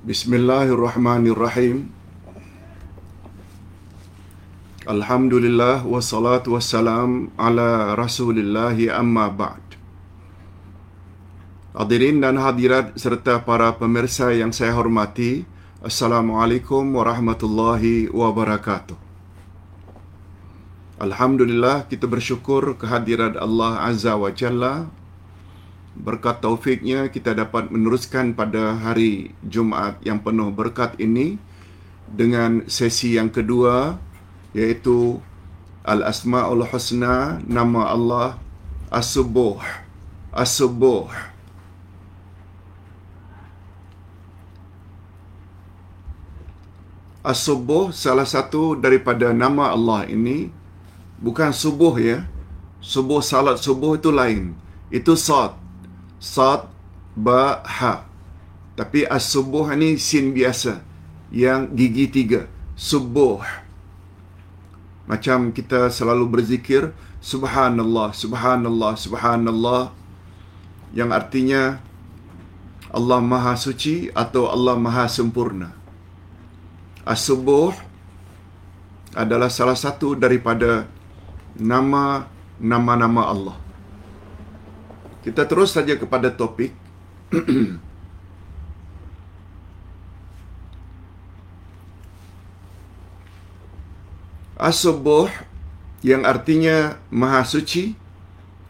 Bismillahirrahmanirrahim. Alhamdulillah wassalatu wassalam ala Rasulillah amma ba'd. Hadirin dan hadirat serta para pemirsa yang saya hormati, Assalamualaikum warahmatullahi wabarakatuh. Alhamdulillah kita bersyukur kehadiran Allah Azza wa Jalla berkat taufiknya kita dapat meneruskan pada hari Jumaat yang penuh berkat ini dengan sesi yang kedua yaitu Al-Asma'ul Husna nama Allah As-Subuh. As-Subuh. As-Subuh salah satu daripada nama Allah ini bukan subuh ya. Subuh salat subuh itu lain. Itu sad sad ba ha tapi as-subuh ni sin biasa yang gigi tiga subuh macam kita selalu berzikir subhanallah subhanallah subhanallah yang artinya Allah Maha Suci atau Allah Maha Sempurna. As-Subuh adalah salah satu daripada nama nama-nama Allah. Kita terus saja kepada topik. As-Subuh yang artinya Maha Suci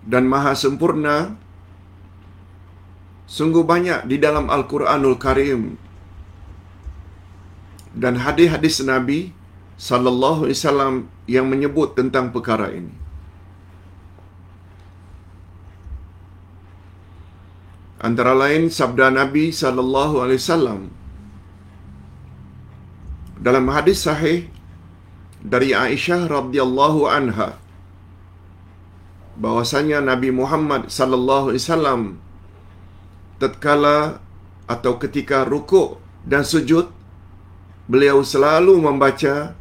dan Maha Sempurna sungguh banyak di dalam Al-Quranul Karim dan hadis-hadis Nabi sallallahu alaihi wasallam yang menyebut tentang perkara ini. Antara lain sabda Nabi sallallahu alaihi wasallam. Dalam hadis sahih dari Aisyah radhiyallahu anha bahwasanya Nabi Muhammad sallallahu alaihi wasallam tatkala atau ketika rukuk dan sujud beliau selalu membaca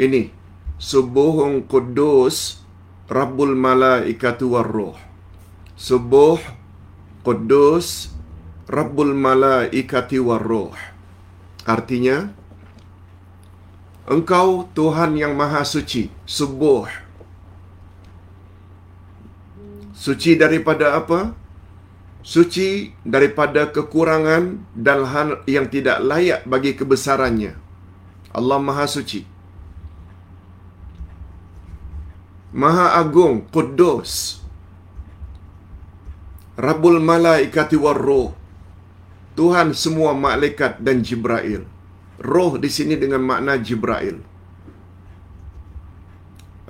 ini subuhun kudus rabbul malaikatu warruh subuh kudus rabbul malaikati warruh artinya engkau Tuhan yang maha suci subuh. Suci daripada apa? Suci daripada kekurangan dan hal yang tidak layak bagi kebesarannya. Allah maha suci. Maha Agung, Kudus. Rabbul Malaikati Warroh. Tuhan semua malaikat dan Jibrail. Roh di sini dengan makna Jibrail.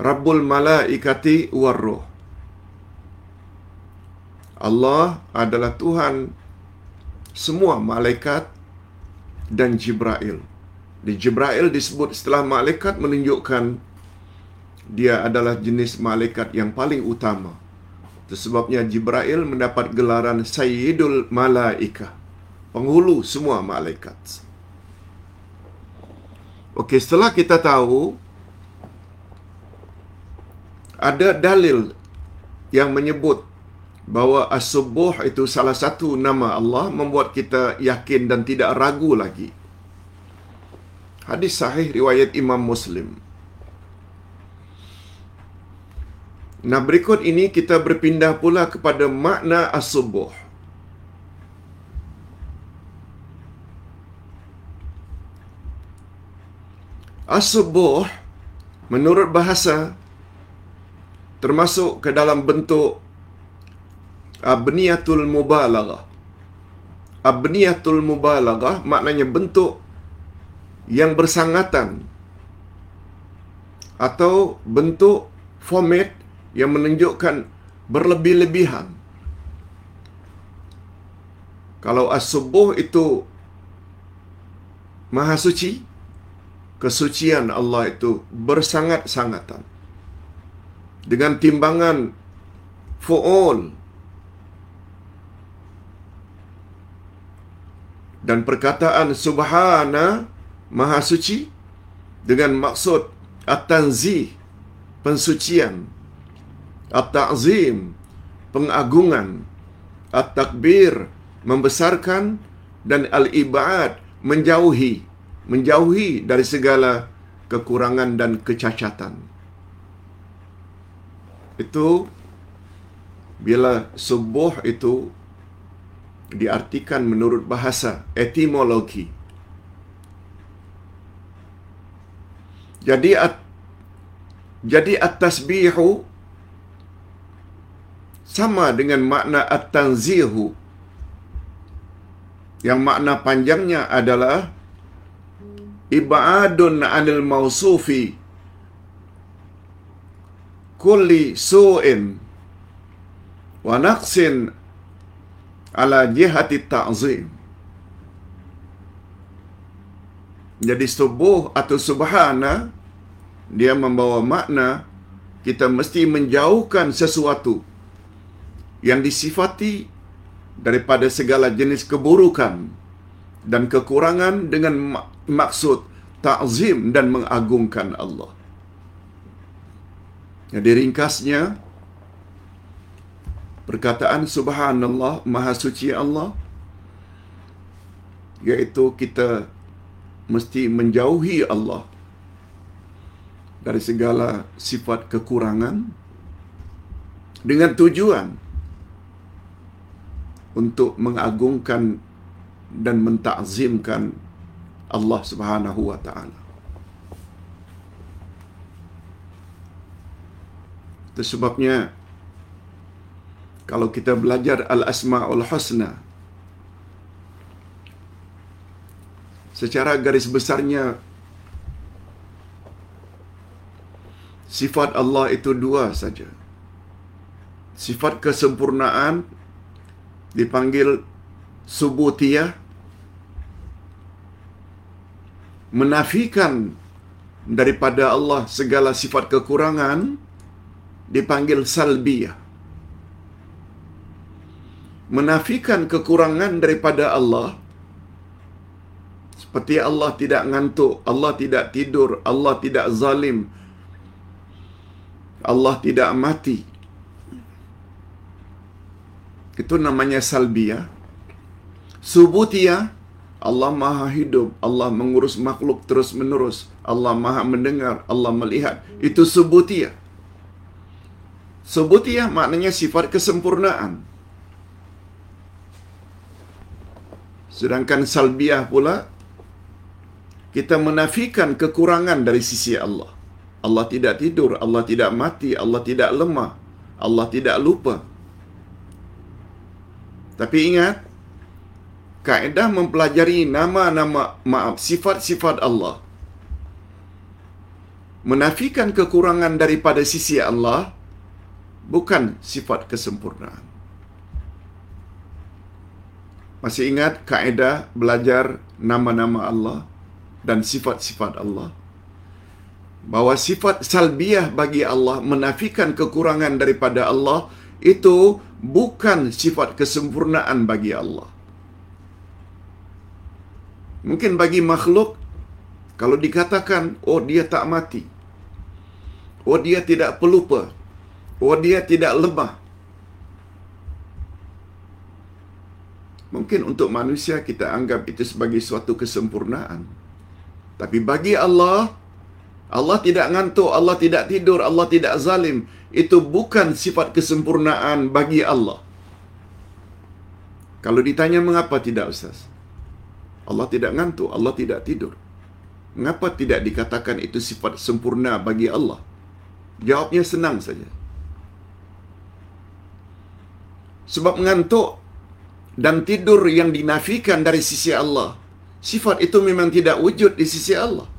Rabbul Malaikati Warroh. Allah adalah Tuhan semua malaikat dan Jibrail. Di Jibrail disebut setelah malaikat menunjukkan dia adalah jenis malaikat yang paling utama. Itu sebabnya Jibrail mendapat gelaran Sayyidul Malaika. Penghulu semua malaikat. Okey, setelah kita tahu ada dalil yang menyebut bahawa As-Subuh itu salah satu nama Allah membuat kita yakin dan tidak ragu lagi. Hadis sahih riwayat Imam Muslim. Nah berikut ini kita berpindah pula kepada makna as-subuh. As-subuh menurut bahasa termasuk ke dalam bentuk abniyatul mubalaghah. Abniyatul mubalaghah maknanya bentuk yang bersangatan atau bentuk format yang menunjukkan berlebih-lebihan. Kalau as-subuh itu maha suci, kesucian Allah itu bersangat-sangatan. Dengan timbangan fu'ul dan perkataan subhana maha suci dengan maksud at-tanzih pensucian at-ta'zim pengagungan at-takbir membesarkan dan al-ibad menjauhi menjauhi dari segala kekurangan dan kecacatan. Itu bila subuh itu diartikan menurut bahasa etimologi. Jadi at, jadi at-tasbihu sama dengan makna at-tanzihu. Yang makna panjangnya adalah ibadun anil mausufi. Kulli su'in wa naqsin ala jihati ta'zim. Jadi subuh atau subhana dia membawa makna kita mesti menjauhkan sesuatu yang disifati daripada segala jenis keburukan dan kekurangan dengan maksud ta'zim dan mengagungkan Allah. Jadi ringkasnya perkataan subhanallah maha suci Allah iaitu kita mesti menjauhi Allah dari segala sifat kekurangan dengan tujuan untuk mengagungkan dan mentakzimkan Allah Subhanahu wa taala. Sebabnya kalau kita belajar al-asmaul husna secara garis besarnya sifat Allah itu dua saja. Sifat kesempurnaan dipanggil subutiyah menafikan daripada Allah segala sifat kekurangan dipanggil salbiyah menafikan kekurangan daripada Allah seperti Allah tidak ngantuk, Allah tidak tidur, Allah tidak zalim, Allah tidak mati. Itu namanya salbiyah. Subutiyah, Allah maha hidup, Allah mengurus makhluk terus menerus, Allah maha mendengar, Allah melihat. Itu subutiyah. Subutiyah maknanya sifat kesempurnaan. Sedangkan salbiyah pula, kita menafikan kekurangan dari sisi Allah. Allah tidak tidur, Allah tidak mati, Allah tidak lemah, Allah tidak lupa. Tapi ingat, kaedah mempelajari nama-nama, maaf, sifat-sifat Allah. Menafikan kekurangan daripada sisi Allah, bukan sifat kesempurnaan. Masih ingat kaedah belajar nama-nama Allah dan sifat-sifat Allah? Bahawa sifat salbiah bagi Allah menafikan kekurangan daripada Allah itu bukan sifat kesempurnaan bagi Allah. Mungkin bagi makhluk kalau dikatakan oh dia tak mati. Oh dia tidak pelupa. Oh dia tidak lemah. Mungkin untuk manusia kita anggap itu sebagai suatu kesempurnaan. Tapi bagi Allah, Allah tidak ngantuk, Allah tidak tidur, Allah tidak zalim. Itu bukan sifat kesempurnaan bagi Allah. Kalau ditanya mengapa tidak Ustaz? Allah tidak ngantuk, Allah tidak tidur. Mengapa tidak dikatakan itu sifat sempurna bagi Allah? Jawabnya senang saja. Sebab mengantuk dan tidur yang dinafikan dari sisi Allah. Sifat itu memang tidak wujud di sisi Allah.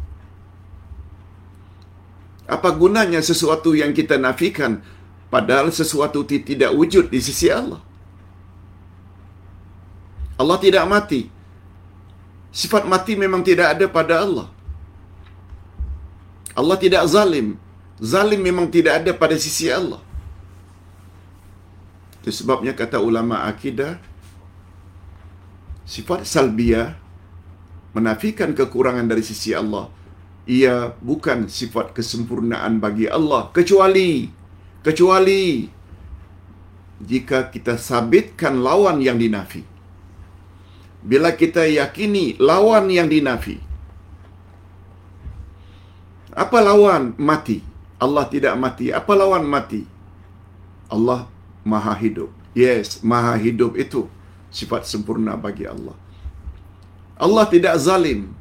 Apa gunanya sesuatu yang kita nafikan padahal sesuatu tidak wujud di sisi Allah? Allah tidak mati. Sifat mati memang tidak ada pada Allah. Allah tidak zalim. Zalim memang tidak ada pada sisi Allah. Itu sebabnya kata ulama akidah, sifat salbiyah menafikan kekurangan dari sisi Allah. Ia bukan sifat kesempurnaan bagi Allah kecuali kecuali jika kita sabitkan lawan yang dinafi. bila kita yakini lawan yang dinafi. Apa lawan mati? Allah tidak mati. Apa lawan mati? Allah maha hidup. Yes, maha hidup itu sifat sempurna bagi Allah. Allah tidak zalim.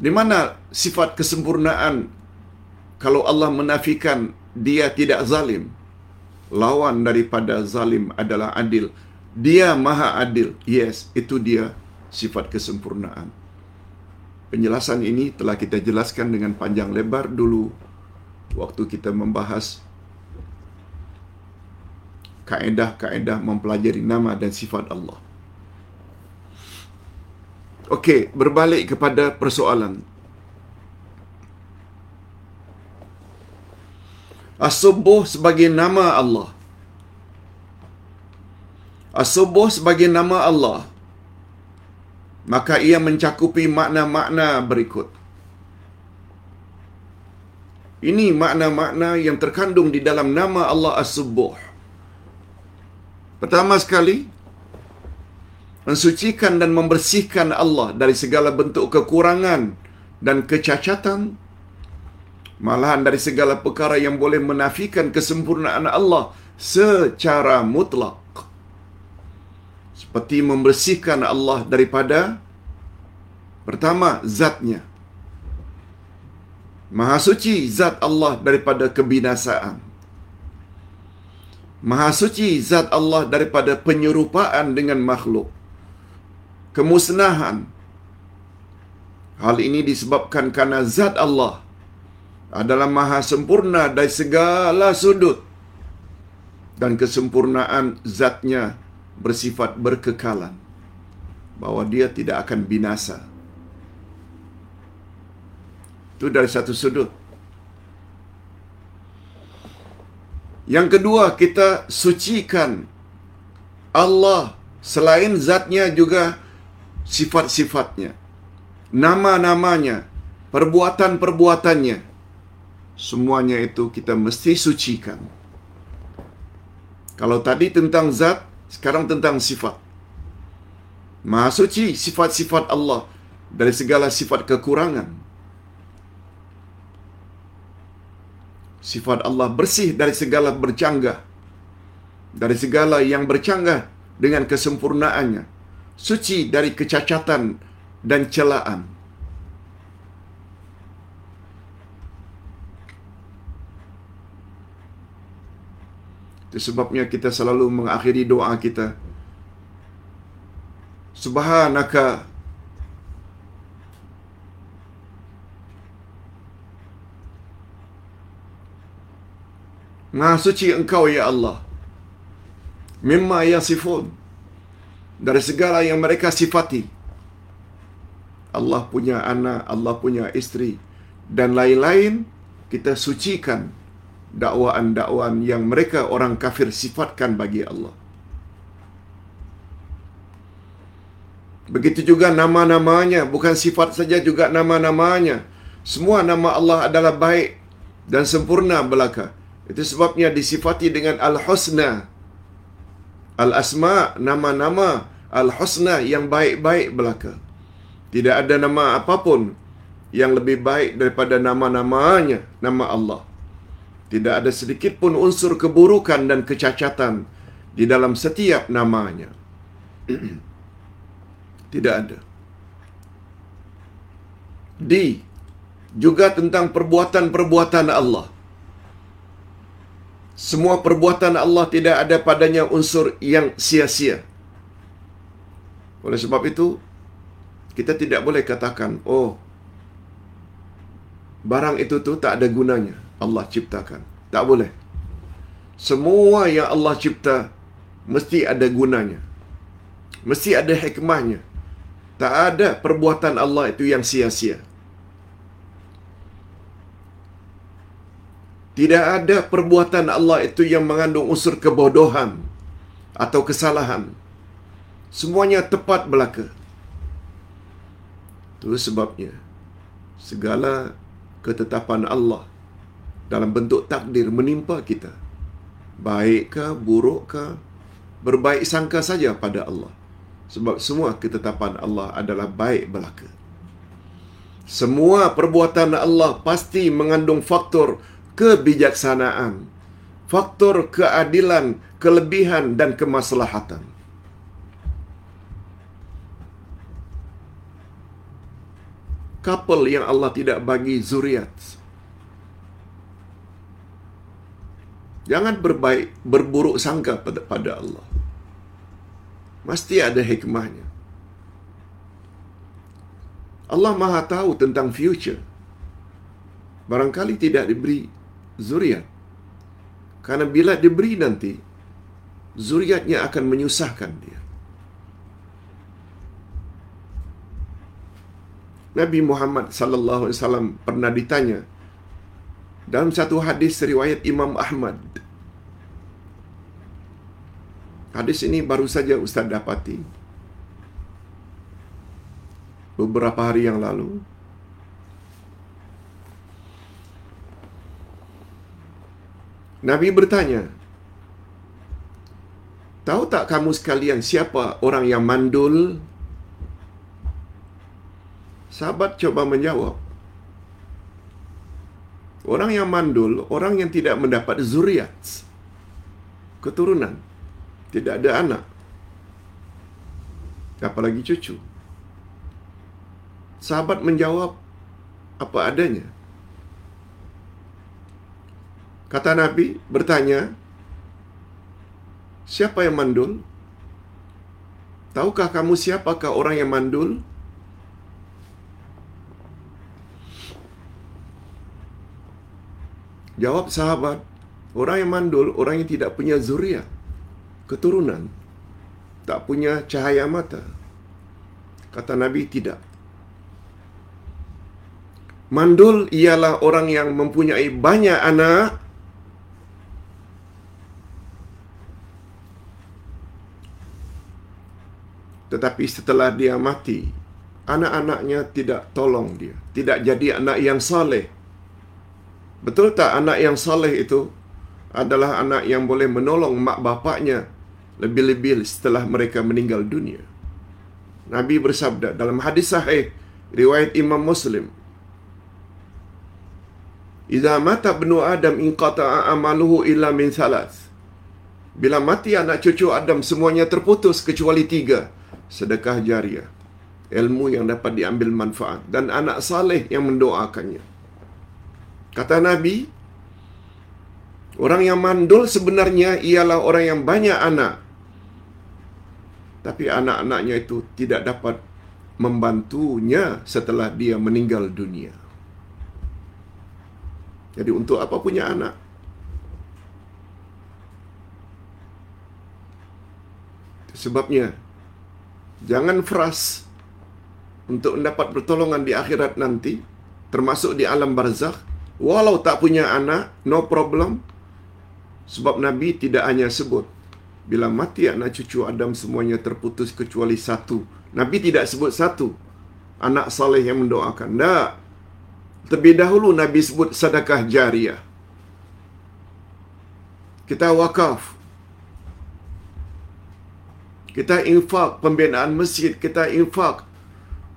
Di mana sifat kesempurnaan kalau Allah menafikan dia tidak zalim? Lawan daripada zalim adalah adil. Dia maha adil. Yes, itu dia sifat kesempurnaan. Penjelasan ini telah kita jelaskan dengan panjang lebar dulu waktu kita membahas kaedah-kaedah mempelajari nama dan sifat Allah. Okey, berbalik kepada persoalan. As-Subuh sebagai nama Allah. As-Subuh sebagai nama Allah. Maka ia mencakupi makna-makna berikut. Ini makna-makna yang terkandung di dalam nama Allah As-Subuh. Pertama sekali, mensucikan dan membersihkan Allah dari segala bentuk kekurangan dan kecacatan, malahan dari segala perkara yang boleh menafikan kesempurnaan Allah secara mutlak. Seperti membersihkan Allah daripada pertama zatnya. Maha suci zat Allah daripada kebinasaan. Maha suci zat Allah daripada penyerupaan dengan makhluk. Kemusnahan. Hal ini disebabkan karena zat Allah adalah maha sempurna dari segala sudut. Dan kesempurnaan zatnya bersifat berkekalan. Bahawa dia tidak akan binasa. Itu dari satu sudut. Yang kedua, kita sucikan Allah selain zatnya juga sifat-sifatnya. Nama-namanya, perbuatan-perbuatannya. Semuanya itu kita mesti sucikan. Kalau tadi tentang zat, sekarang tentang sifat. Maha suci sifat-sifat Allah dari segala sifat kekurangan. Sifat Allah bersih dari segala bercanggah. Dari segala yang bercanggah dengan kesempurnaannya. Suci dari kecacatan dan celaan. Itu sebabnya kita selalu mengakhiri doa kita. Subhanaka Maha suci engkau ya Allah. Mimma yasifun. Dari segala yang mereka sifati. Allah punya anak, Allah punya isteri. Dan lain-lain, kita sucikan dakwaan-dakwaan yang mereka orang kafir sifatkan bagi Allah. Begitu juga nama-namanya, bukan sifat saja juga nama-namanya. Semua nama Allah adalah baik dan sempurna belaka. Itu sebabnya disifati dengan Al-Husna. Al-Asma, nama-nama Al-Husna yang baik-baik belaka. Tidak ada nama apapun yang lebih baik daripada nama-namanya, nama Allah. Tidak ada sedikit pun unsur keburukan dan kecacatan di dalam setiap namanya. Tidak ada. D. Juga tentang perbuatan-perbuatan Allah. Semua perbuatan Allah tidak ada padanya unsur yang sia-sia. Oleh sebab itu, kita tidak boleh katakan, oh, barang itu tu tak ada gunanya. Allah ciptakan. Tak boleh. Semua yang Allah cipta mesti ada gunanya. Mesti ada hikmahnya. Tak ada perbuatan Allah itu yang sia-sia. Tidak ada perbuatan Allah itu yang mengandung unsur kebodohan atau kesalahan. Semuanya tepat belaka. Itu sebabnya segala ketetapan Allah dalam bentuk takdir menimpa kita. Baik ke, buruk ke, berbaik sangka saja pada Allah. Sebab semua ketetapan Allah adalah baik belaka. Semua perbuatan Allah pasti mengandung faktor kebijaksanaan, faktor keadilan, kelebihan dan kemaslahatan. Couple yang Allah tidak bagi zuriat. Jangan berbaik, berburuk sangka pada, pada Allah. Mesti ada hikmahnya. Allah Maha tahu tentang future. Barangkali tidak diberi zuriat. Karena bila diberi nanti, zuriatnya akan menyusahkan dia. Nabi Muhammad sallallahu alaihi wasallam pernah ditanya dalam satu hadis riwayat Imam Ahmad. Hadis ini baru saja Ustaz dapati beberapa hari yang lalu. Nabi bertanya, Tahu tak kamu sekalian siapa orang yang mandul? Sahabat coba menjawab. Orang yang mandul, orang yang tidak mendapat zuriat. Keturunan. Tidak ada anak. Apalagi cucu. Sahabat menjawab apa adanya. Kata Nabi bertanya, Siapa yang mandul? Tahukah kamu siapakah orang yang mandul? Jawab sahabat, orang yang mandul, orang yang tidak punya zuriat, keturunan, tak punya cahaya mata. Kata Nabi, tidak. Mandul ialah orang yang mempunyai banyak anak, tetapi setelah dia mati, anak-anaknya tidak tolong dia, tidak jadi anak yang saleh. Betul tak anak yang saleh itu adalah anak yang boleh menolong mak bapaknya lebih-lebih setelah mereka meninggal dunia. Nabi bersabda dalam hadis sahih riwayat Imam Muslim, "Idza mata ibnu Adam inqata'a amaluhu illa min salas." Bila mati anak cucu Adam semuanya terputus kecuali tiga sedekah jariah, ilmu yang dapat diambil manfaat dan anak saleh yang mendoakannya. Kata Nabi, orang yang mandul sebenarnya ialah orang yang banyak anak. Tapi anak-anaknya itu tidak dapat membantunya setelah dia meninggal dunia. Jadi untuk apa punya anak? Sebabnya Jangan fras untuk mendapat pertolongan di akhirat nanti, termasuk di alam barzakh, walau tak punya anak, no problem. Sebab Nabi tidak hanya sebut, bila mati anak cucu Adam semuanya terputus kecuali satu. Nabi tidak sebut satu, anak saleh yang mendoakan. Tak. Terlebih dahulu Nabi sebut sedekah jariah. Kita wakaf, kita infak pembinaan masjid, kita infak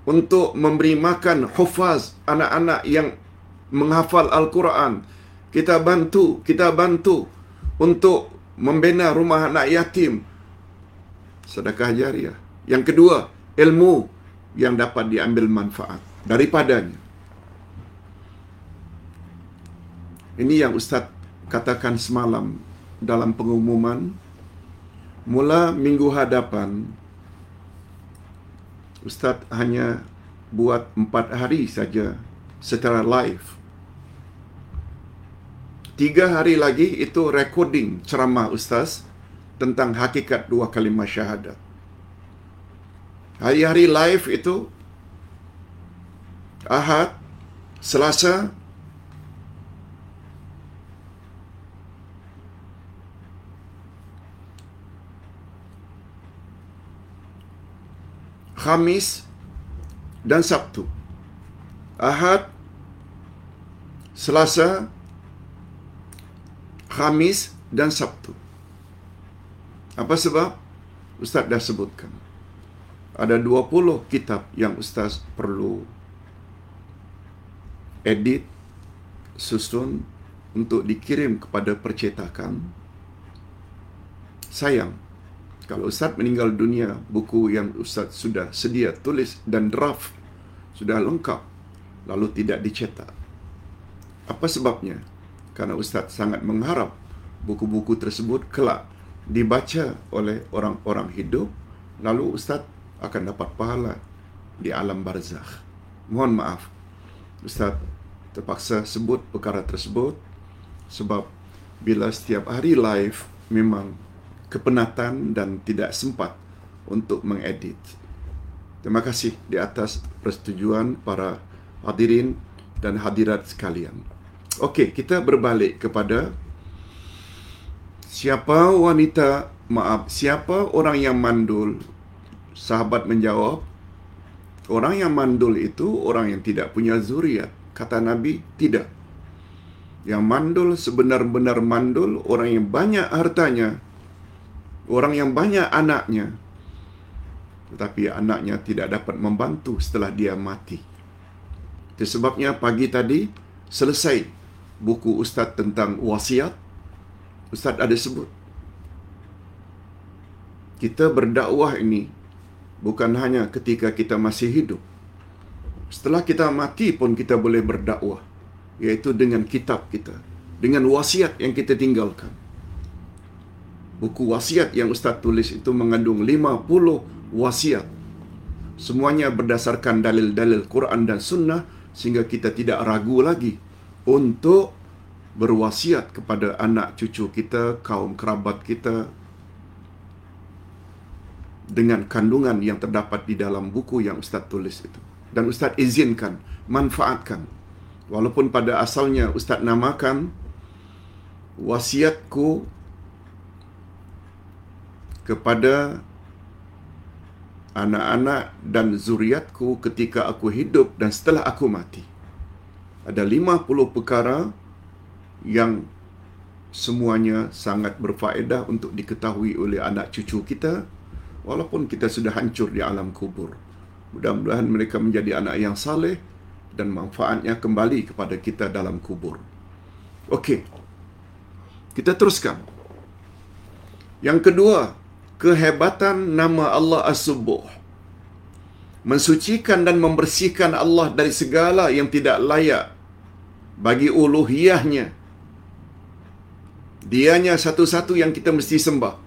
untuk memberi makan hufaz anak-anak yang menghafal Al-Quran. Kita bantu, kita bantu untuk membina rumah anak yatim. Sedekah jariah. Yang kedua, ilmu yang dapat diambil manfaat daripadanya. Ini yang Ustaz katakan semalam dalam pengumuman Mula minggu hadapan Ustaz hanya buat empat hari saja secara live. Tiga hari lagi itu recording ceramah Ustaz tentang hakikat dua kalimah syahadat. Hari-hari live itu Ahad, Selasa, Khamis dan Sabtu. Ahad, Selasa, Khamis dan Sabtu. Apa sebab? Ustaz dah sebutkan. Ada 20 kitab yang Ustaz perlu edit, susun untuk dikirim kepada percetakan. Sayang, kalau Ustaz meninggal dunia, buku yang Ustaz sudah sedia tulis dan draft sudah lengkap, lalu tidak dicetak. Apa sebabnya? Karena Ustaz sangat mengharap buku-buku tersebut kelak dibaca oleh orang-orang hidup, lalu Ustaz akan dapat pahala di alam barzakh. Mohon maaf, Ustaz terpaksa sebut perkara tersebut sebab bila setiap hari live memang kepenatan dan tidak sempat untuk mengedit. Terima kasih di atas persetujuan para hadirin dan hadirat sekalian. Okey, kita berbalik kepada siapa wanita, maaf, siapa orang yang mandul? Sahabat menjawab, orang yang mandul itu orang yang tidak punya zuriat. Kata Nabi, tidak. Yang mandul sebenar-benar mandul orang yang banyak hartanya, orang yang banyak anaknya, tetapi anaknya tidak dapat membantu setelah dia mati. Itu sebabnya pagi tadi selesai buku Ustaz tentang wasiat. Ustaz ada sebut. Kita berdakwah ini bukan hanya ketika kita masih hidup. Setelah kita mati pun kita boleh berdakwah. Iaitu dengan kitab kita. Dengan wasiat yang kita tinggalkan. Buku wasiat yang Ustaz tulis itu mengandung 50 wasiat. Semuanya berdasarkan dalil-dalil Quran dan Sunnah sehingga kita tidak ragu lagi untuk berwasiat kepada anak cucu kita, kaum kerabat kita dengan kandungan yang terdapat di dalam buku yang Ustaz tulis itu. Dan Ustaz izinkan, manfaatkan. Walaupun pada asalnya Ustaz namakan wasiatku kepada anak-anak dan zuriatku ketika aku hidup dan setelah aku mati. Ada 50 perkara yang semuanya sangat berfaedah untuk diketahui oleh anak cucu kita walaupun kita sudah hancur di alam kubur. Mudah-mudahan mereka menjadi anak yang saleh dan manfaatnya kembali kepada kita dalam kubur. Okey. Kita teruskan. Yang kedua, kehebatan nama Allah As-Subuh. Mensucikan dan membersihkan Allah dari segala yang tidak layak bagi uluhiyahnya. Dianya satu-satu yang kita mesti sembah.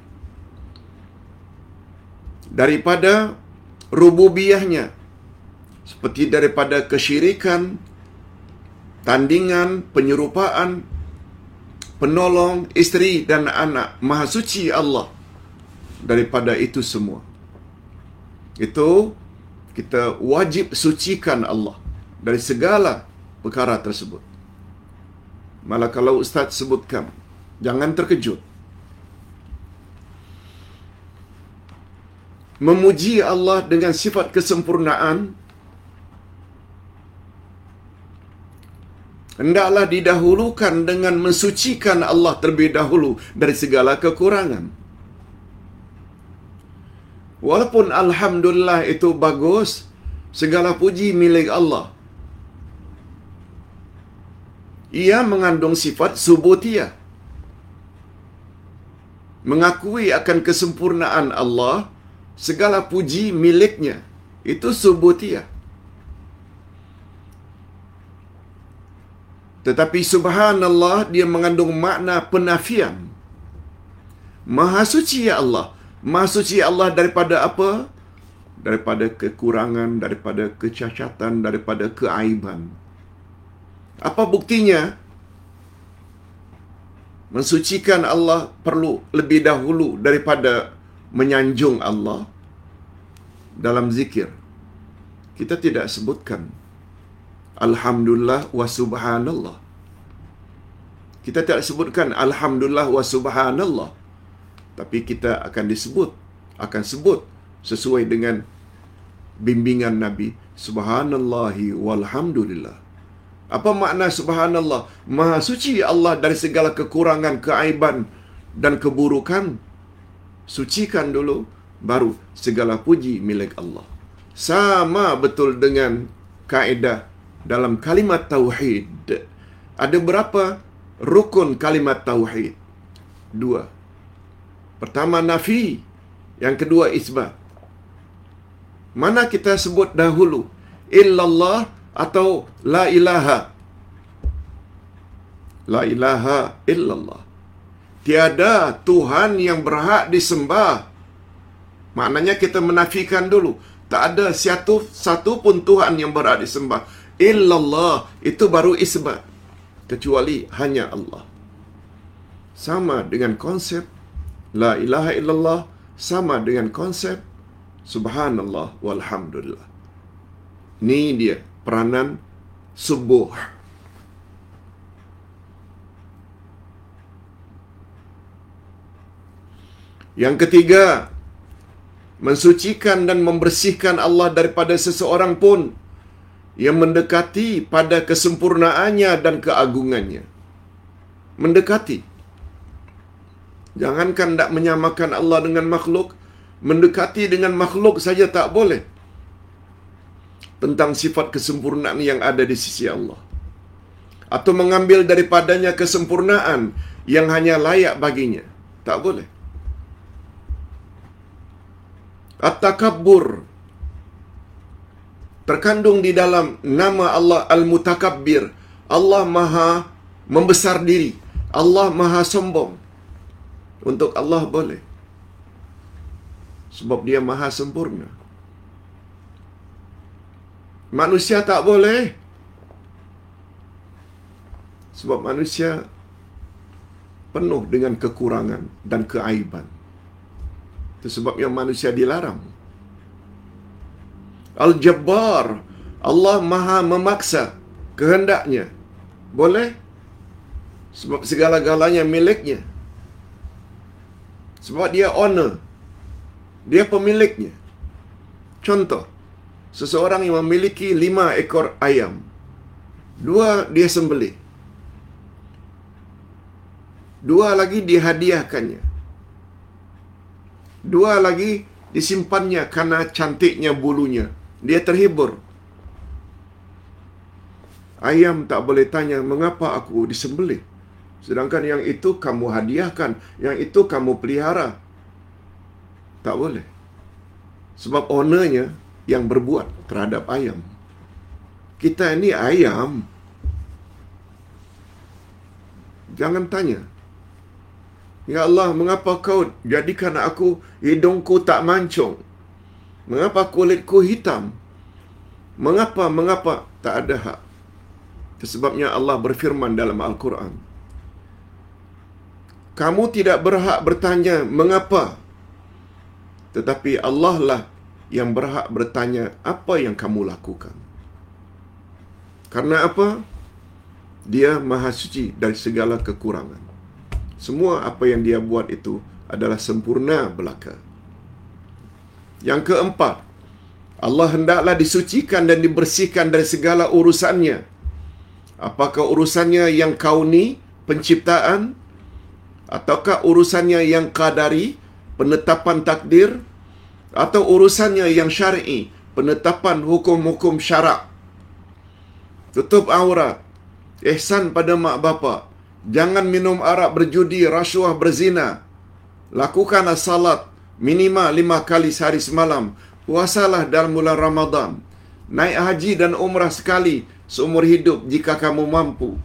Daripada rububiyahnya. Seperti daripada kesyirikan, tandingan, penyerupaan, penolong, isteri dan anak. Maha suci Allah daripada itu semua. Itu kita wajib sucikan Allah dari segala perkara tersebut. Malah kalau Ustaz sebutkan, jangan terkejut. Memuji Allah dengan sifat kesempurnaan hendaklah didahulukan dengan mensucikan Allah terlebih dahulu dari segala kekurangan. Walaupun Alhamdulillah itu bagus, segala puji milik Allah. Ia mengandung sifat subutiyah. Mengakui akan kesempurnaan Allah, segala puji miliknya. Itu subutiyah. Tetapi subhanallah dia mengandung makna penafian. Maha suci ya Allah. Maha suci Allah daripada apa? Daripada kekurangan, daripada kecacatan, daripada keaiban. Apa buktinya? Mensucikan Allah perlu lebih dahulu daripada menyanjung Allah dalam zikir. Kita tidak sebutkan Alhamdulillah wa subhanallah. Kita tak sebutkan Alhamdulillah wa subhanallah. Tapi kita akan disebut, akan sebut sesuai dengan bimbingan Nabi. Subhanallahi walhamdulillah. Apa makna subhanallah? Maha suci Allah dari segala kekurangan, keaiban dan keburukan. Sucikan dulu, baru segala puji milik Allah. Sama betul dengan kaedah dalam kalimat tauhid. Ada berapa rukun kalimat tauhid? Dua. Pertama nafi, yang kedua isbat. Mana kita sebut dahulu? Illallah atau la ilaha? La ilaha illallah. Tiada Tuhan yang berhak disembah. Maknanya kita menafikan dulu. Tak ada satu, satu pun Tuhan yang berhak disembah. Illallah. Itu baru isbat. Kecuali hanya Allah. Sama dengan konsep La ilaha illallah. Sama dengan konsep Subhanallah walhamdulillah. Ini dia peranan subuh. Yang ketiga, mensucikan dan membersihkan Allah daripada seseorang pun yang mendekati pada kesempurnaannya dan keagungannya. Mendekati. Jangankan tak menyamakan Allah dengan makhluk, mendekati dengan makhluk saja tak boleh. Tentang sifat kesempurnaan yang ada di sisi Allah. Atau mengambil daripadanya kesempurnaan yang hanya layak baginya. Tak boleh. At-takabbur terkandung di dalam nama Allah Al-Mutakabbir. Allah Maha membesar diri. Allah Maha sombong. Untuk Allah boleh. Sebab dia Maha sempurna. Manusia tak boleh. Sebab manusia penuh dengan kekurangan dan keaiban. Itu sebab yang manusia dilarang. Al-Jabbar. Allah maha memaksa kehendaknya. Boleh? Sebab segala-galanya miliknya. Sebab dia owner. Dia pemiliknya. Contoh. Seseorang yang memiliki lima ekor ayam. Dua dia sembelih. Dua lagi dihadiahkannya. Dua lagi disimpannya karena cantiknya bulunya. Dia terhibur. Ayam tak boleh tanya, mengapa aku disembelih? Sedangkan yang itu kamu hadiahkan, yang itu kamu pelihara. Tak boleh. Sebab ownernya yang berbuat terhadap ayam. Kita ini ayam. Jangan tanya. Ya Allah, mengapa kau jadikan aku hidungku tak mancung? Mengapa kulitku hitam? Mengapa, mengapa? Tak ada hak. Sebabnya Allah berfirman dalam Al-Quran. Kamu tidak berhak bertanya mengapa. Tetapi Allah lah yang berhak bertanya apa yang kamu lakukan. Karena apa? Dia maha suci dari segala kekurangan. Semua apa yang dia buat itu adalah sempurna belaka. Yang keempat, Allah hendaklah disucikan dan dibersihkan dari segala urusannya. Apakah urusannya yang kauni, penciptaan, ataukah urusannya yang kadari, penetapan takdir, atau urusannya yang syar'i, penetapan hukum-hukum syarak. Tutup aurat, ihsan pada mak bapa, jangan minum arak berjudi, rasuah berzina, lakukanlah salat minimal lima kali sehari semalam, puasalah dalam bulan Ramadan, naik haji dan umrah sekali seumur hidup jika kamu mampu.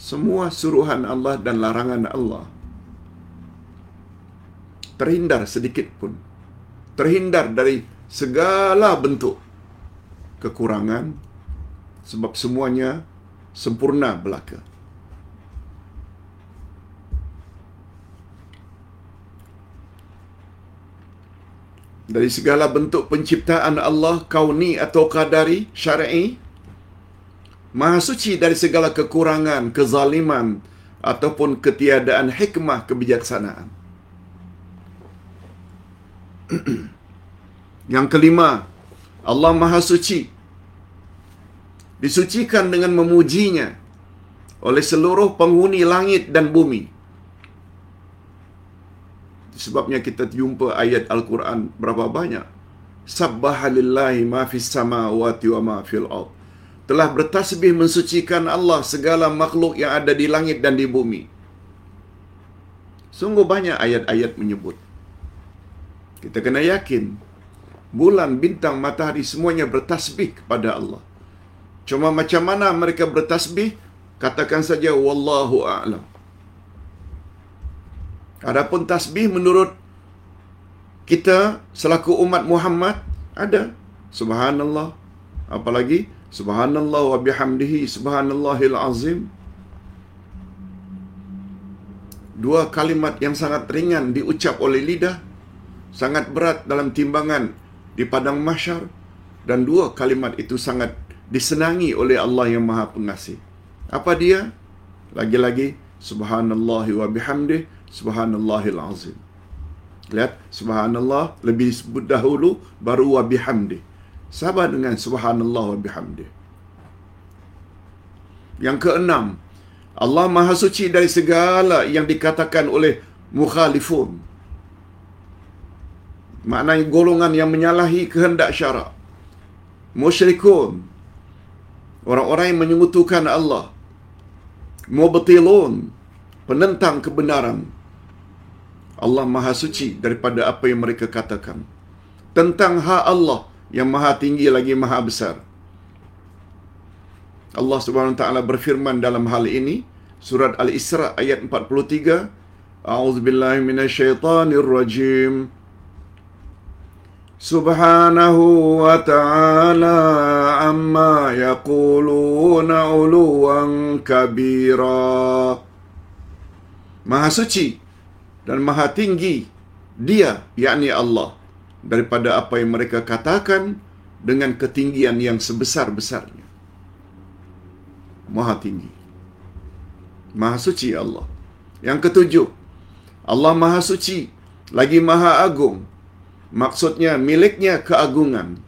Semua suruhan Allah dan larangan Allah terhindar sedikit pun. Terhindar dari segala bentuk kekurangan sebab semuanya sempurna belaka. Dari segala bentuk penciptaan Allah kauni atau qadari syar'i Maha suci dari segala kekurangan, kezaliman ataupun ketiadaan hikmah kebijaksanaan. Yang kelima, Allah Maha Suci. Disucikan dengan memujinya oleh seluruh penghuni langit dan bumi. Sebabnya kita jumpa ayat Al-Quran berapa banyak. Sabbaha lillahi ma fis samawati wa ma fil ard. Telah bertasbih mensucikan Allah segala makhluk yang ada di langit dan di bumi. Sungguh banyak ayat-ayat menyebut. Kita kena yakin bulan, bintang, matahari semuanya bertasbih kepada Allah. Cuma macam mana mereka bertasbih? Katakan saja wallahu a'lam. Adapun tasbih menurut kita selaku umat Muhammad ada subhanallah apalagi subhanallah wa bihamdihi subhanallahil azim dua kalimat yang sangat ringan diucap oleh lidah sangat berat dalam timbangan di padang mahsyar dan dua kalimat itu sangat disenangi oleh Allah yang Maha Pengasih. Apa dia? Lagi-lagi subhanallah wa bihamdih subhanallahil azim. Lihat, subhanallah lebih disebut dahulu baru wa bihamdih. Sabar dengan subhanallah wa bihamdih. Yang keenam, Allah Maha Suci dari segala yang dikatakan oleh mukhalifun. Maknanya golongan yang menyalahi kehendak syarak. Musyrikun. Orang-orang yang menyekutukan Allah. Mubtilun. Penentang kebenaran. Allah Maha Suci daripada apa yang mereka katakan. Tentang hak Allah yang Maha Tinggi lagi Maha Besar. Allah Subhanahu Taala berfirman dalam hal ini surat Al-Isra ayat 43 A'udzubillahi minasyaitonirrajim Subhanahu wa ta'ala amma yaquluna uluwan kabira. Maha suci dan maha tinggi dia yakni Allah daripada apa yang mereka katakan dengan ketinggian yang sebesar-besarnya. Maha tinggi. Maha suci Allah. Yang ketujuh Allah Maha suci lagi Maha agung. Maksudnya miliknya keagungan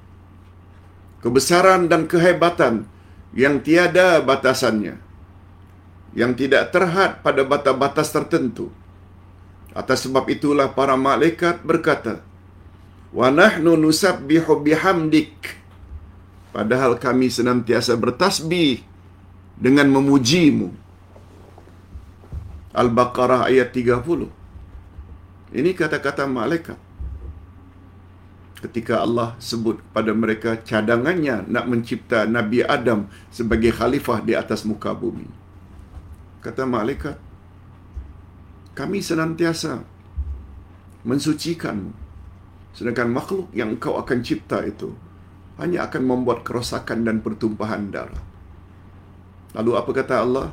Kebesaran dan kehebatan Yang tiada batasannya Yang tidak terhad pada batas-batas tertentu. Atas sebab itulah para malaikat berkata Wa nahnu nusabbihu bihamdik Padahal kami senantiasa bertasbih dengan memujimu. Al-Baqarah ayat 30. Ini kata-kata malaikat. Ketika Allah sebut pada mereka cadangannya nak mencipta Nabi Adam sebagai khalifah di atas muka bumi. Kata malaikat, kami senantiasa mensucikanmu. Sedangkan makhluk yang engkau akan cipta itu hanya akan membuat kerosakan dan pertumpahan darah. Lalu apa kata Allah?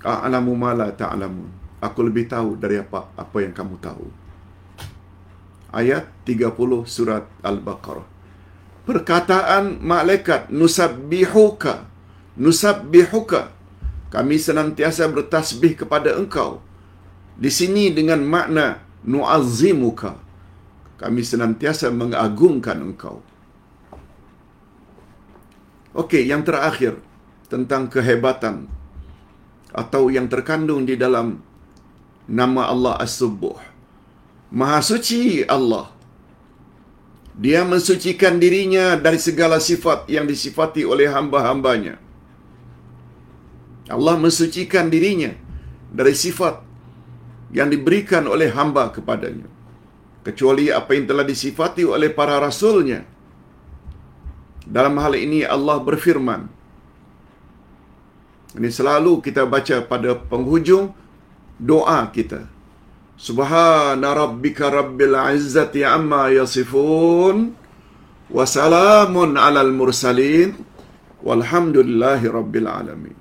A'lamu ma la ta'lamun. Aku lebih tahu dari apa apa yang kamu tahu. Ayat 30 surat Al-Baqarah. Perkataan malaikat nusabbihuka nusabbihuka kami senantiasa bertasbih kepada engkau. Di sini dengan makna nu'azzimuka. Kami senantiasa mengagungkan engkau. Okey, yang terakhir tentang kehebatan atau yang terkandung di dalam nama Allah As-Subuh. Maha suci Allah. Dia mensucikan dirinya dari segala sifat yang disifati oleh hamba-hambanya. Allah mensucikan dirinya dari sifat yang diberikan oleh hamba kepadanya. Kecuali apa yang telah disifati oleh para rasulnya. Dalam hal ini Allah berfirman. Ini selalu kita baca pada penghujung doa kita. Subhana rabbika rabbil izzati amma yasifun. Wa salamun alal mursalin. Walhamdulillahi rabbil alamin.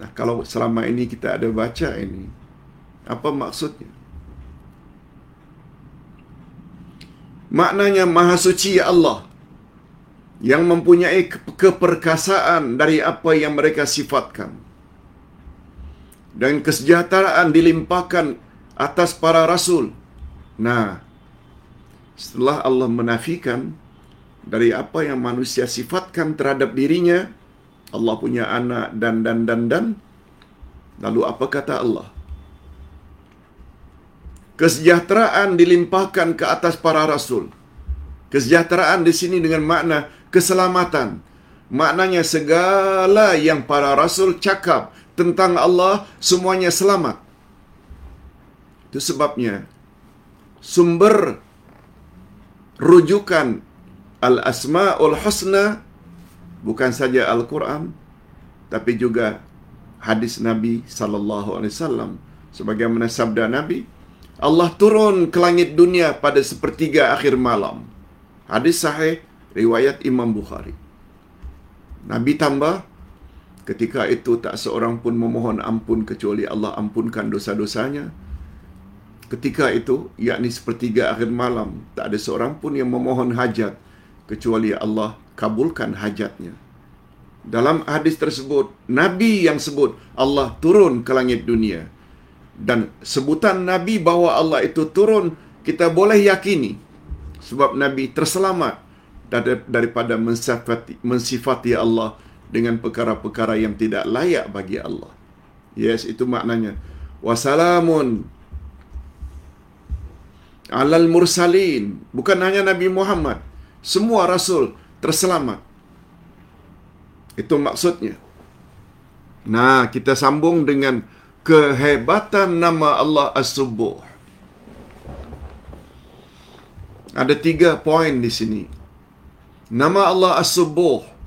Nah, kalau selama ini kita ada baca ini, apa maksudnya? Maknanya Maha Suci Allah yang mempunyai keperkasaan dari apa yang mereka sifatkan. Dan kesejahteraan dilimpahkan atas para rasul. Nah, setelah Allah menafikan dari apa yang manusia sifatkan terhadap dirinya, Allah punya anak dan dan dan dan. Lalu apa kata Allah? Kesejahteraan dilimpahkan ke atas para rasul. Kesejahteraan di sini dengan makna keselamatan. Maknanya segala yang para rasul cakap tentang Allah semuanya selamat. Itu sebabnya sumber rujukan Al-Asma'ul Husna bukan saja Al-Quran tapi juga hadis Nabi sallallahu alaihi wasallam sebagaimana sabda Nabi Allah turun ke langit dunia pada sepertiga akhir malam. Hadis sahih riwayat Imam Bukhari. Nabi tambah ketika itu tak seorang pun memohon ampun kecuali Allah ampunkan dosa-dosanya. Ketika itu, yakni sepertiga akhir malam, tak ada seorang pun yang memohon hajat kecuali Allah kabulkan hajatnya. Dalam hadis tersebut, Nabi yang sebut Allah turun ke langit dunia. Dan sebutan Nabi bahawa Allah itu turun, kita boleh yakini. Sebab Nabi terselamat daripada mensifati, mensifati Allah dengan perkara-perkara yang tidak layak bagi Allah. Yes, itu maknanya. Wassalamun alal mursalin. Bukan hanya Nabi Muhammad. Semua Rasul terselamat. Itu maksudnya. Nah, kita sambung dengan kehebatan nama Allah As-Subuh. Ada tiga poin di sini. Nama Allah As-Subuh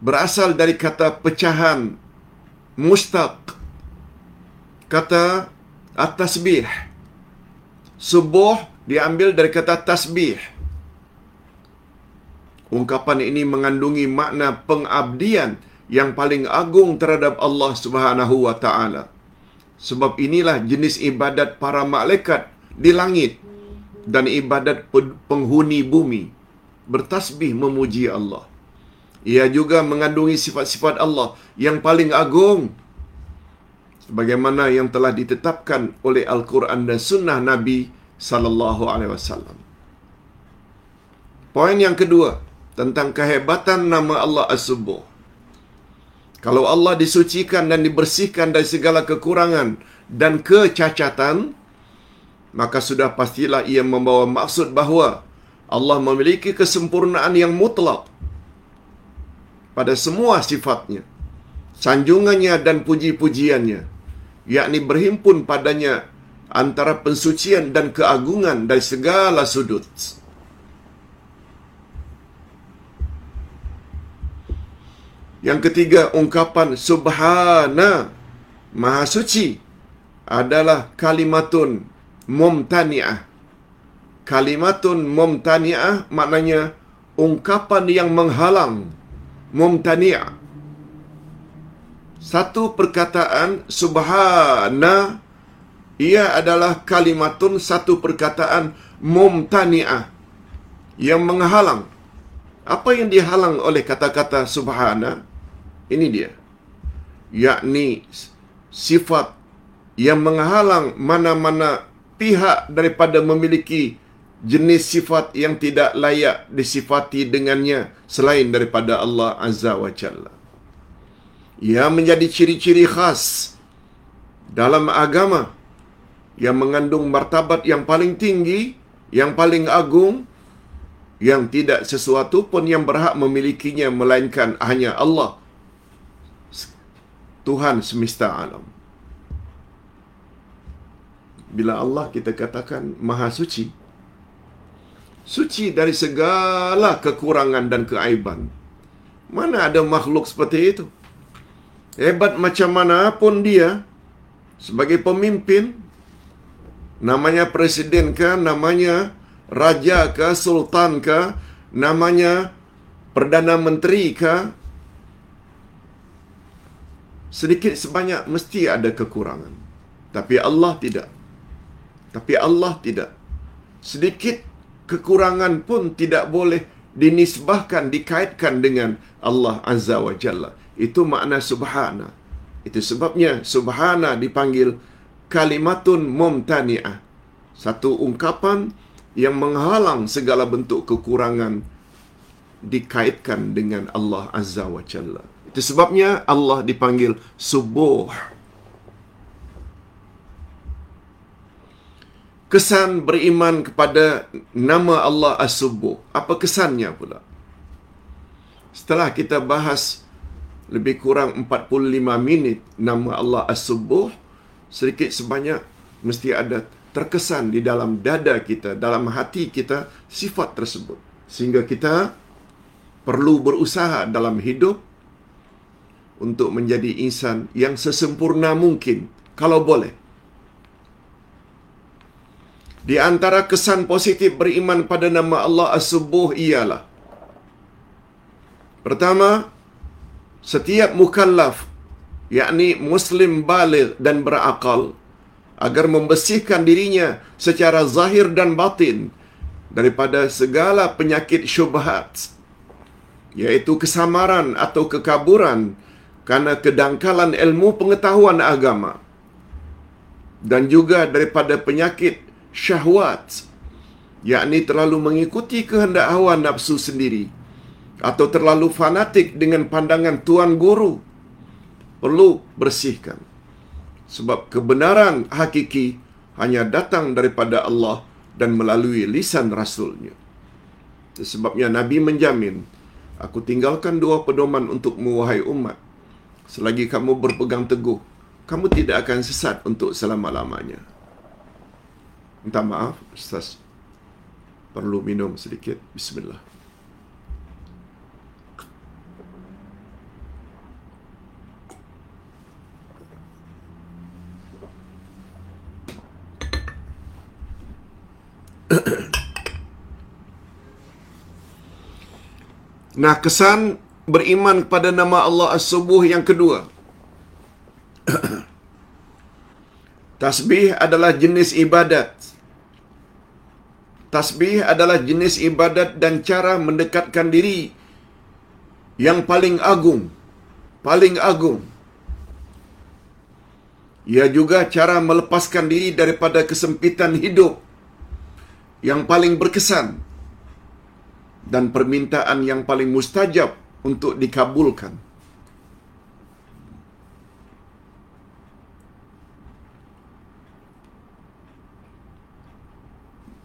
berasal dari kata pecahan mustaq kata at-tasbih subuh diambil dari kata tasbih ungkapan ini mengandungi makna pengabdian yang paling agung terhadap Allah Subhanahu wa taala sebab inilah jenis ibadat para malaikat di langit dan ibadat penghuni bumi bertasbih memuji Allah ia juga mengandungi sifat-sifat Allah yang paling agung. Sebagaimana yang telah ditetapkan oleh Al-Quran dan Sunnah Nabi Sallallahu Alaihi Wasallam. Poin yang kedua tentang kehebatan nama Allah As-Subuh. Kalau Allah disucikan dan dibersihkan dari segala kekurangan dan kecacatan, maka sudah pastilah ia membawa maksud bahawa Allah memiliki kesempurnaan yang mutlak pada semua sifatnya, sanjungannya dan puji-pujiannya, yakni berhimpun padanya antara pensucian dan keagungan dari segala sudut. Yang ketiga, ungkapan subhana. Maha suci adalah kalimatun mumtani'ah. Kalimatun mumtani'ah maknanya ungkapan yang menghalang. Mumtani' satu perkataan subhana ia adalah kalimatun satu perkataan mumtani'ah yang menghalang. Apa yang dihalang oleh kata-kata subhana ini dia yakni sifat yang menghalang mana-mana pihak daripada memiliki jenis sifat yang tidak layak disifati dengannya selain daripada Allah Azza wa Jalla. Ia menjadi ciri-ciri khas dalam agama yang mengandung martabat yang paling tinggi, yang paling agung, yang tidak sesuatu pun yang berhak memilikinya melainkan hanya Allah, Tuhan semesta alam. Bila Allah kita katakan Maha Suci, suci dari segala kekurangan dan keaiban. Mana ada makhluk seperti itu? Hebat macam mana pun dia sebagai pemimpin, namanya presiden ke, namanya raja ke, sultan ke, namanya perdana menteri ke, sedikit sebanyak mesti ada kekurangan. Tapi Allah tidak. Tapi Allah tidak. Sedikit kekurangan pun tidak boleh dinisbahkan, dikaitkan dengan Allah Azza wa Jalla. Itu makna subhana. Itu sebabnya subhana dipanggil kalimatun mumtani'ah. Satu ungkapan yang menghalang segala bentuk kekurangan dikaitkan dengan Allah Azza wa Jalla. Sebabnya Allah dipanggil subuh. kesan beriman kepada nama Allah As-Subuh. Apa kesannya pula? Setelah kita bahas lebih kurang 45 minit nama Allah As-Subuh, sedikit sebanyak mesti ada terkesan di dalam dada kita, dalam hati kita sifat tersebut. Sehingga kita perlu berusaha dalam hidup untuk menjadi insan yang sesempurna mungkin kalau boleh. Di antara kesan positif beriman pada nama Allah As-Subuh ialah Pertama, setiap mukallaf yakni muslim baligh dan berakal agar membersihkan dirinya secara zahir dan batin daripada segala penyakit syubhat yaitu kesamaran atau kekaburan karena kedangkalan ilmu pengetahuan agama. Dan juga daripada penyakit syahwat. Yakni terlalu mengikuti kehendak hawa nafsu sendiri. Atau terlalu fanatik dengan pandangan tuan guru. Perlu bersihkan. Sebab kebenaran hakiki hanya datang daripada Allah dan melalui lisan rasulnya. Sebabnya nabi menjamin aku tinggalkan dua pedoman untuk wahai umat selagi kamu berpegang teguh kamu tidak akan sesat untuk selama-lamanya. Minta maaf ustaz. Perlu minum sedikit. Bismillah. Nah, kesan beriman kepada nama Allah As-Subuh yang kedua. Tasbih adalah jenis ibadat. Tasbih adalah jenis ibadat dan cara mendekatkan diri yang paling agung. Paling agung. Ia juga cara melepaskan diri daripada kesempitan hidup yang paling berkesan dan permintaan yang paling mustajab untuk dikabulkan.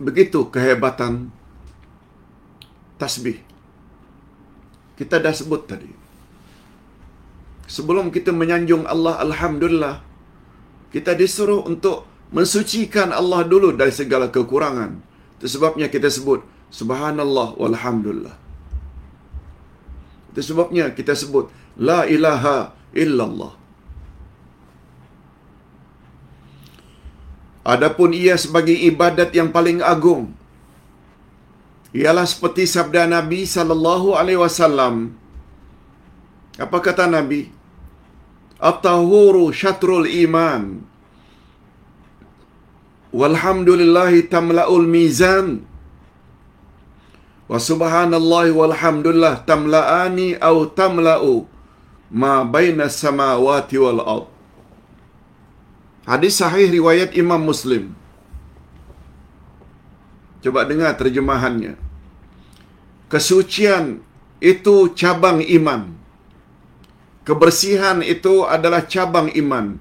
Begitu kehebatan tasbih. Kita dah sebut tadi. Sebelum kita menyanjung Allah Alhamdulillah, kita disuruh untuk mensucikan Allah dulu dari segala kekurangan. Itu sebabnya kita sebut Subhanallah walhamdulillah. Itu sebabnya kita sebut La ilaha illallah. Adapun ia sebagai ibadat yang paling agung ialah seperti sabda Nabi sallallahu alaihi wasallam. Apa kata Nabi? At-tahuru syatrul iman. Walhamdulillahi tamla'ul mizan. Wa subhanallah walhamdulillah tamla'ani au tamla'u ma baina samawati wal ard. Hadis sahih riwayat Imam Muslim. Coba dengar terjemahannya. Kesucian itu cabang iman. Kebersihan itu adalah cabang iman.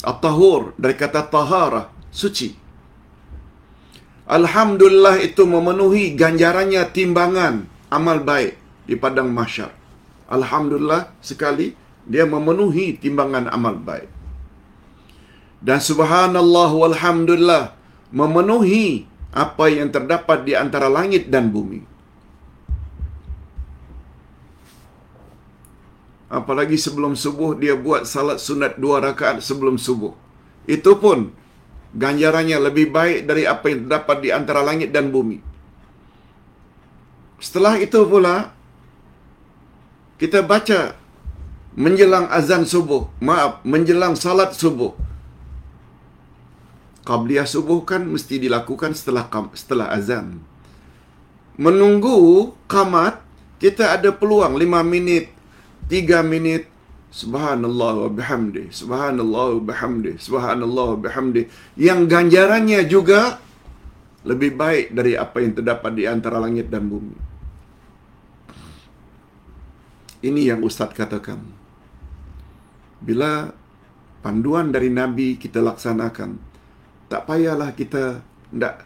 At-tahur dari kata taharah, suci. Alhamdulillah itu memenuhi ganjarannya timbangan amal baik di padang mahsyar. Alhamdulillah sekali dia memenuhi timbangan amal baik. Dan subhanallah walhamdulillah memenuhi apa yang terdapat di antara langit dan bumi. Apalagi sebelum subuh dia buat salat sunat dua rakaat sebelum subuh. Itu pun ganjarannya lebih baik dari apa yang terdapat di antara langit dan bumi. Setelah itu pula kita baca menjelang azan subuh, maaf, menjelang salat subuh. Qabliyah subuh kan mesti dilakukan setelah setelah azan. Menunggu qamat, kita ada peluang 5 minit, 3 minit, Subhanallah wa bihamdi. Subhanallah wa bihamdi. Subhanallah wa bihamdi. Yang ganjarannya juga lebih baik dari apa yang terdapat di antara langit dan bumi. Ini yang Ustaz katakan. Bila panduan dari Nabi kita laksanakan, tak payahlah kita nak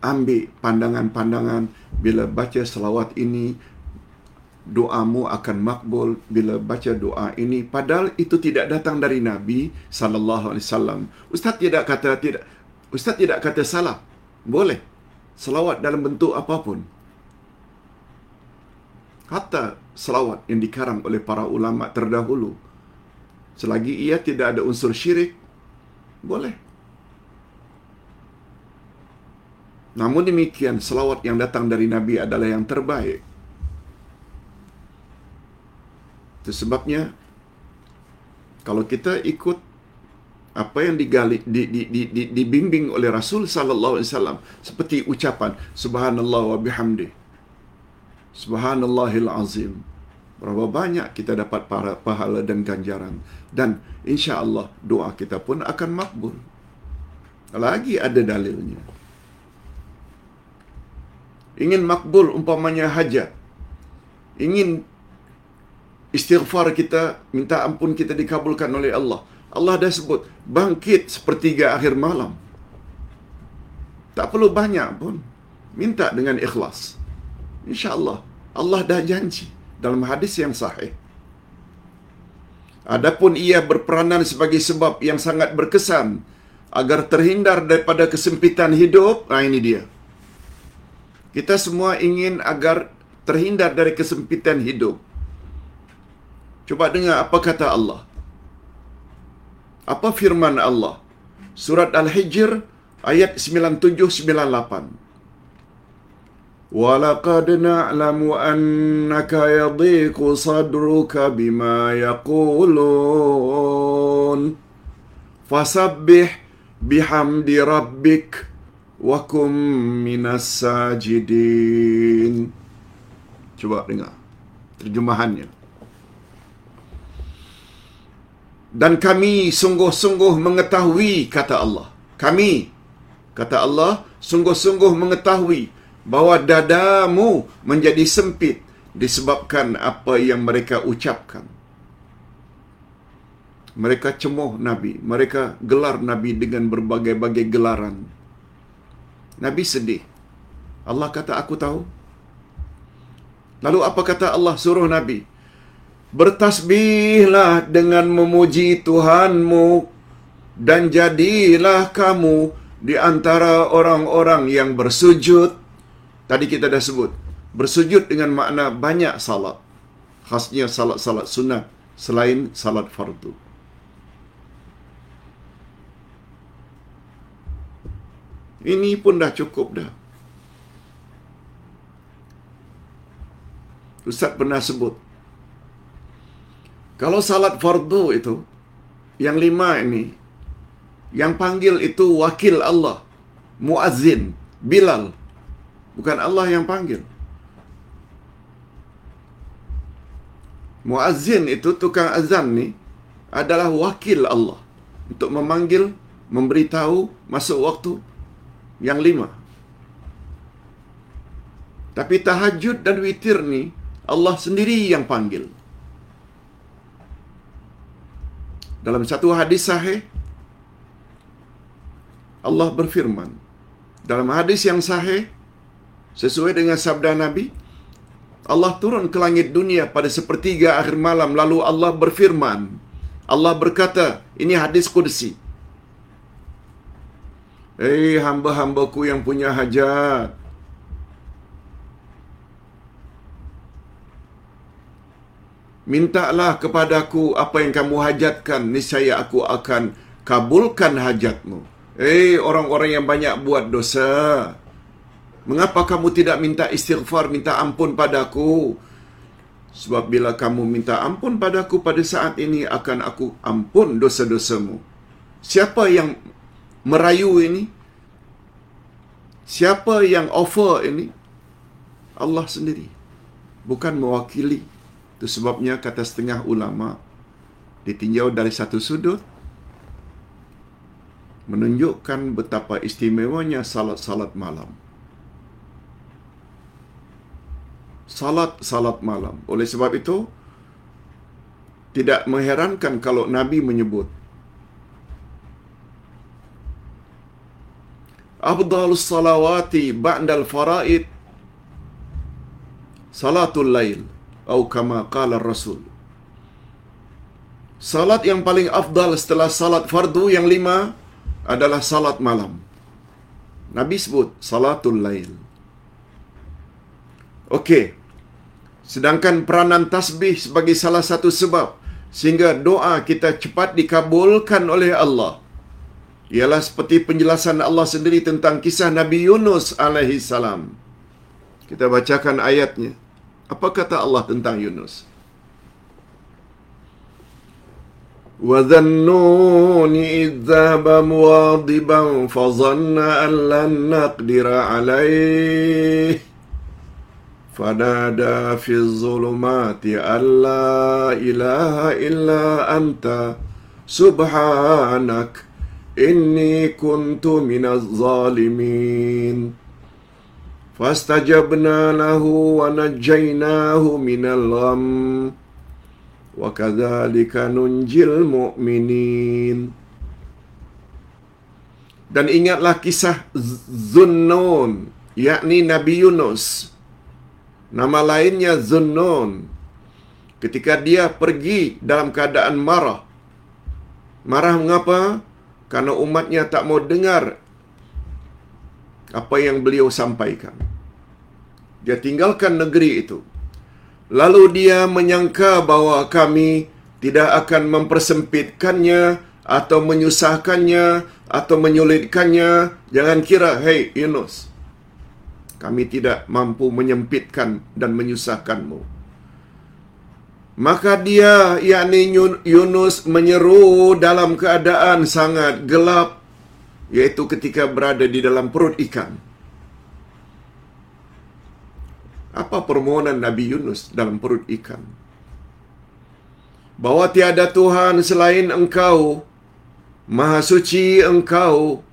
ambil pandangan-pandangan bila baca selawat ini doamu akan makbul bila baca doa ini. Padahal itu tidak datang dari Nabi sallallahu alaihi wasallam. Ustaz tidak kata tidak ustaz tidak kata salah. Boleh selawat dalam bentuk apapun. Hatta selawat yang dikarang oleh para ulama terdahulu. Selagi ia tidak ada unsur syirik boleh. Namun demikian selawat yang datang dari nabi adalah yang terbaik itu sebabnya kalau kita ikut apa yang digali di, di, di, di, dibimbing oleh Rasul sallallahu alaihi wasallam seperti ucapan subhanallah wa bihamdi. Subhanallahil azim. Berapa banyak kita dapat para pahala dan ganjaran. Dan insya-Allah doa kita pun akan makbul. Lagi ada dalilnya. Ingin makbul umpamanya hajat. Ingin istighfar kita minta ampun kita dikabulkan oleh Allah Allah dah sebut bangkit sepertiga akhir malam. Tak perlu banyak pun. Minta dengan ikhlas. Insya-Allah Allah dah janji dalam hadis yang sahih. Adapun ia berperanan sebagai sebab yang sangat berkesan agar terhindar daripada kesempitan hidup, nah ini dia. Kita semua ingin agar terhindar dari kesempitan hidup. Coba dengar apa kata Allah. Apa firman Allah? Surat Al-Hijr ayat 9798. Walaqad na'lamu annaka yadhiqu sadruka bima yaqulun. Fasabbih bihamdi rabbik wa kum minas sajidin. Cuba dengar terjemahannya dan kami sungguh-sungguh mengetahui kata Allah. Kami kata Allah sungguh-sungguh mengetahui bahawa dadamu menjadi sempit disebabkan apa yang mereka ucapkan. Mereka cemoh nabi. Mereka gelar nabi dengan berbagai-bagai gelaran. Nabi sedih. Allah kata aku tahu. Lalu apa kata Allah suruh nabi Bertasbihlah dengan memuji Tuhanmu dan jadilah kamu di antara orang-orang yang bersujud. Tadi kita dah sebut, bersujud dengan makna banyak salat. Khasnya salat-salat sunat selain salat fardu. Ini pun dah cukup dah. Ustaz pernah sebut, kalau salat fardu itu, yang lima ini, yang panggil itu wakil Allah, muazzin, Bilal. Bukan Allah yang panggil. Muazzin itu tukang azan ni adalah wakil Allah untuk memanggil, memberitahu masuk waktu yang lima. Tapi tahajud dan witir ni Allah sendiri yang panggil. Dalam satu hadis sahih Allah berfirman dalam hadis yang sahih sesuai dengan sabda Nabi Allah turun ke langit dunia pada sepertiga akhir malam. Lalu Allah berfirman Allah berkata ini hadis kursi Hei hamba-hambaku yang punya hajat mintalah kepadaku apa yang kamu hajatkan, niscaya aku akan kabulkan hajatmu. Eh, orang-orang yang banyak buat dosa. Mengapa kamu tidak minta istighfar, minta ampun padaku? Sebab bila kamu minta ampun padaku pada saat ini, akan aku ampun dosa-dosamu. Siapa yang merayu ini? Siapa yang offer ini? Allah sendiri. Bukan mewakili itu sebabnya kata setengah ulama ditinjau dari satu sudut menunjukkan betapa istimewanya salat-salat malam. Salat-salat malam. Oleh sebab itu, tidak mengherankan kalau Nabi menyebut afdalus salawati ba'dal faraid salatul lail atau kama qala rasul Salat yang paling afdal setelah salat fardu yang lima adalah salat malam. Nabi sebut salatul lail. Okey. Sedangkan peranan tasbih sebagai salah satu sebab sehingga doa kita cepat dikabulkan oleh Allah. Ialah seperti penjelasan Allah sendiri tentang kisah Nabi Yunus alaihi salam. Kita bacakan ayatnya. Apa kata Allah tentang Yunus? وذنون إذ ذهب مواضبا فظن أن لن نقدر عليه فنادى في الظلمات أن لا إله إلا أنت سبحانك إني كنت من الظالمين فاستجبنا له ونجيناه من الغم وَكَذَلِكَ نُنْجِي الْمُؤْمِنِينَ Dan ingatlah kisah Zunnun, yakni Nabi Yunus. Nama lainnya Zunnun. Ketika dia pergi dalam keadaan marah. Marah mengapa? Karena umatnya tak mau dengar apa yang beliau sampaikan. Dia tinggalkan negeri itu. Lalu dia menyangka bahawa kami tidak akan mempersempitkannya atau menyusahkannya atau menyulitkannya. Jangan kira, hei Yunus, kami tidak mampu menyempitkan dan menyusahkanmu. Maka dia, yakni Yunus menyeru dalam keadaan sangat gelap, yaitu ketika berada di dalam perut ikan. Apa permohonan Nabi Yunus dalam perut ikan? Bahawa tiada Tuhan selain engkau, Maha suci engkau,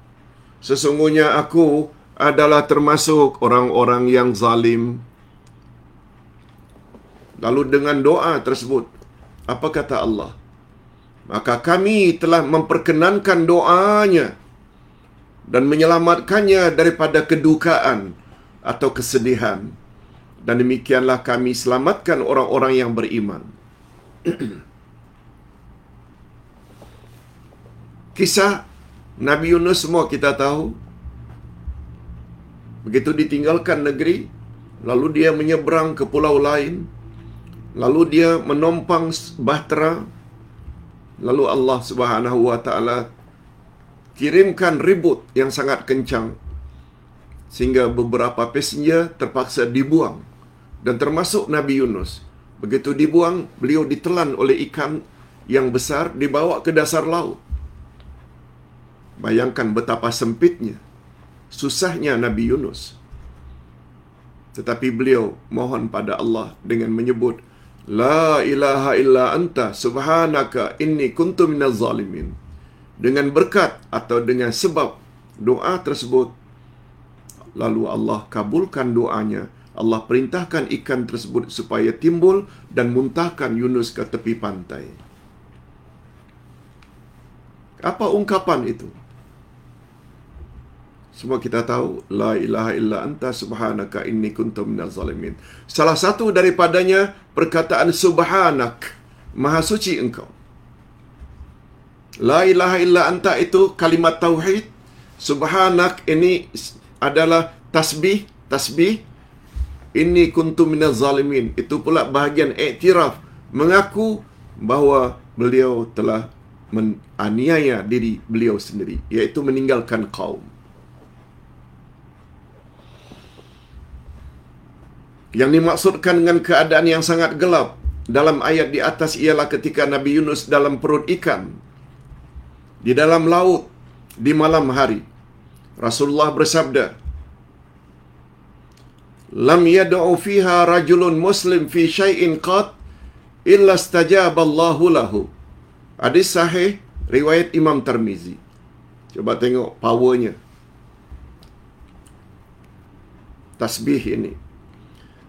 sesungguhnya aku adalah termasuk orang-orang yang zalim. Lalu dengan doa tersebut, apa kata Allah? Maka kami telah memperkenankan doanya dan menyelamatkannya daripada kedukaan atau kesedihan dan demikianlah kami selamatkan orang-orang yang beriman. Kisah Nabi Yunus semua kita tahu. Begitu ditinggalkan negeri, lalu dia menyeberang ke pulau lain, lalu dia menompang bahtera, lalu Allah Subhanahu wa taala kirimkan ribut yang sangat kencang sehingga beberapa passenger terpaksa dibuang dan termasuk Nabi Yunus. Begitu dibuang, beliau ditelan oleh ikan yang besar dibawa ke dasar laut. Bayangkan betapa sempitnya, susahnya Nabi Yunus. Tetapi beliau mohon pada Allah dengan menyebut, La ilaha illa anta subhanaka inni kuntu minaz zalimin. Dengan berkat atau dengan sebab doa tersebut, lalu Allah kabulkan doanya Allah perintahkan ikan tersebut supaya timbul dan muntahkan Yunus ke tepi pantai. Apa ungkapan itu? Semua kita tahu la ilaha illa anta subhanaka inni kuntu minaz zalimin. Salah satu daripadanya perkataan subhanak, maha suci engkau. La ilaha illa anta itu kalimat tauhid. Subhanak ini adalah tasbih, tasbih Inni kuntu minaz zalimin. Itu pula bahagian iktiraf. Mengaku bahawa beliau telah menganiaya diri beliau sendiri. Iaitu meninggalkan kaum. Yang dimaksudkan dengan keadaan yang sangat gelap dalam ayat di atas ialah ketika Nabi Yunus dalam perut ikan. Di dalam laut. Di malam hari. Rasulullah bersabda, lam yad'u fiha rajulun muslim fi syai'in qat illa istajaba Allahu lahu. Hadis sahih riwayat Imam Tirmizi. Coba tengok powernya. Tasbih ini.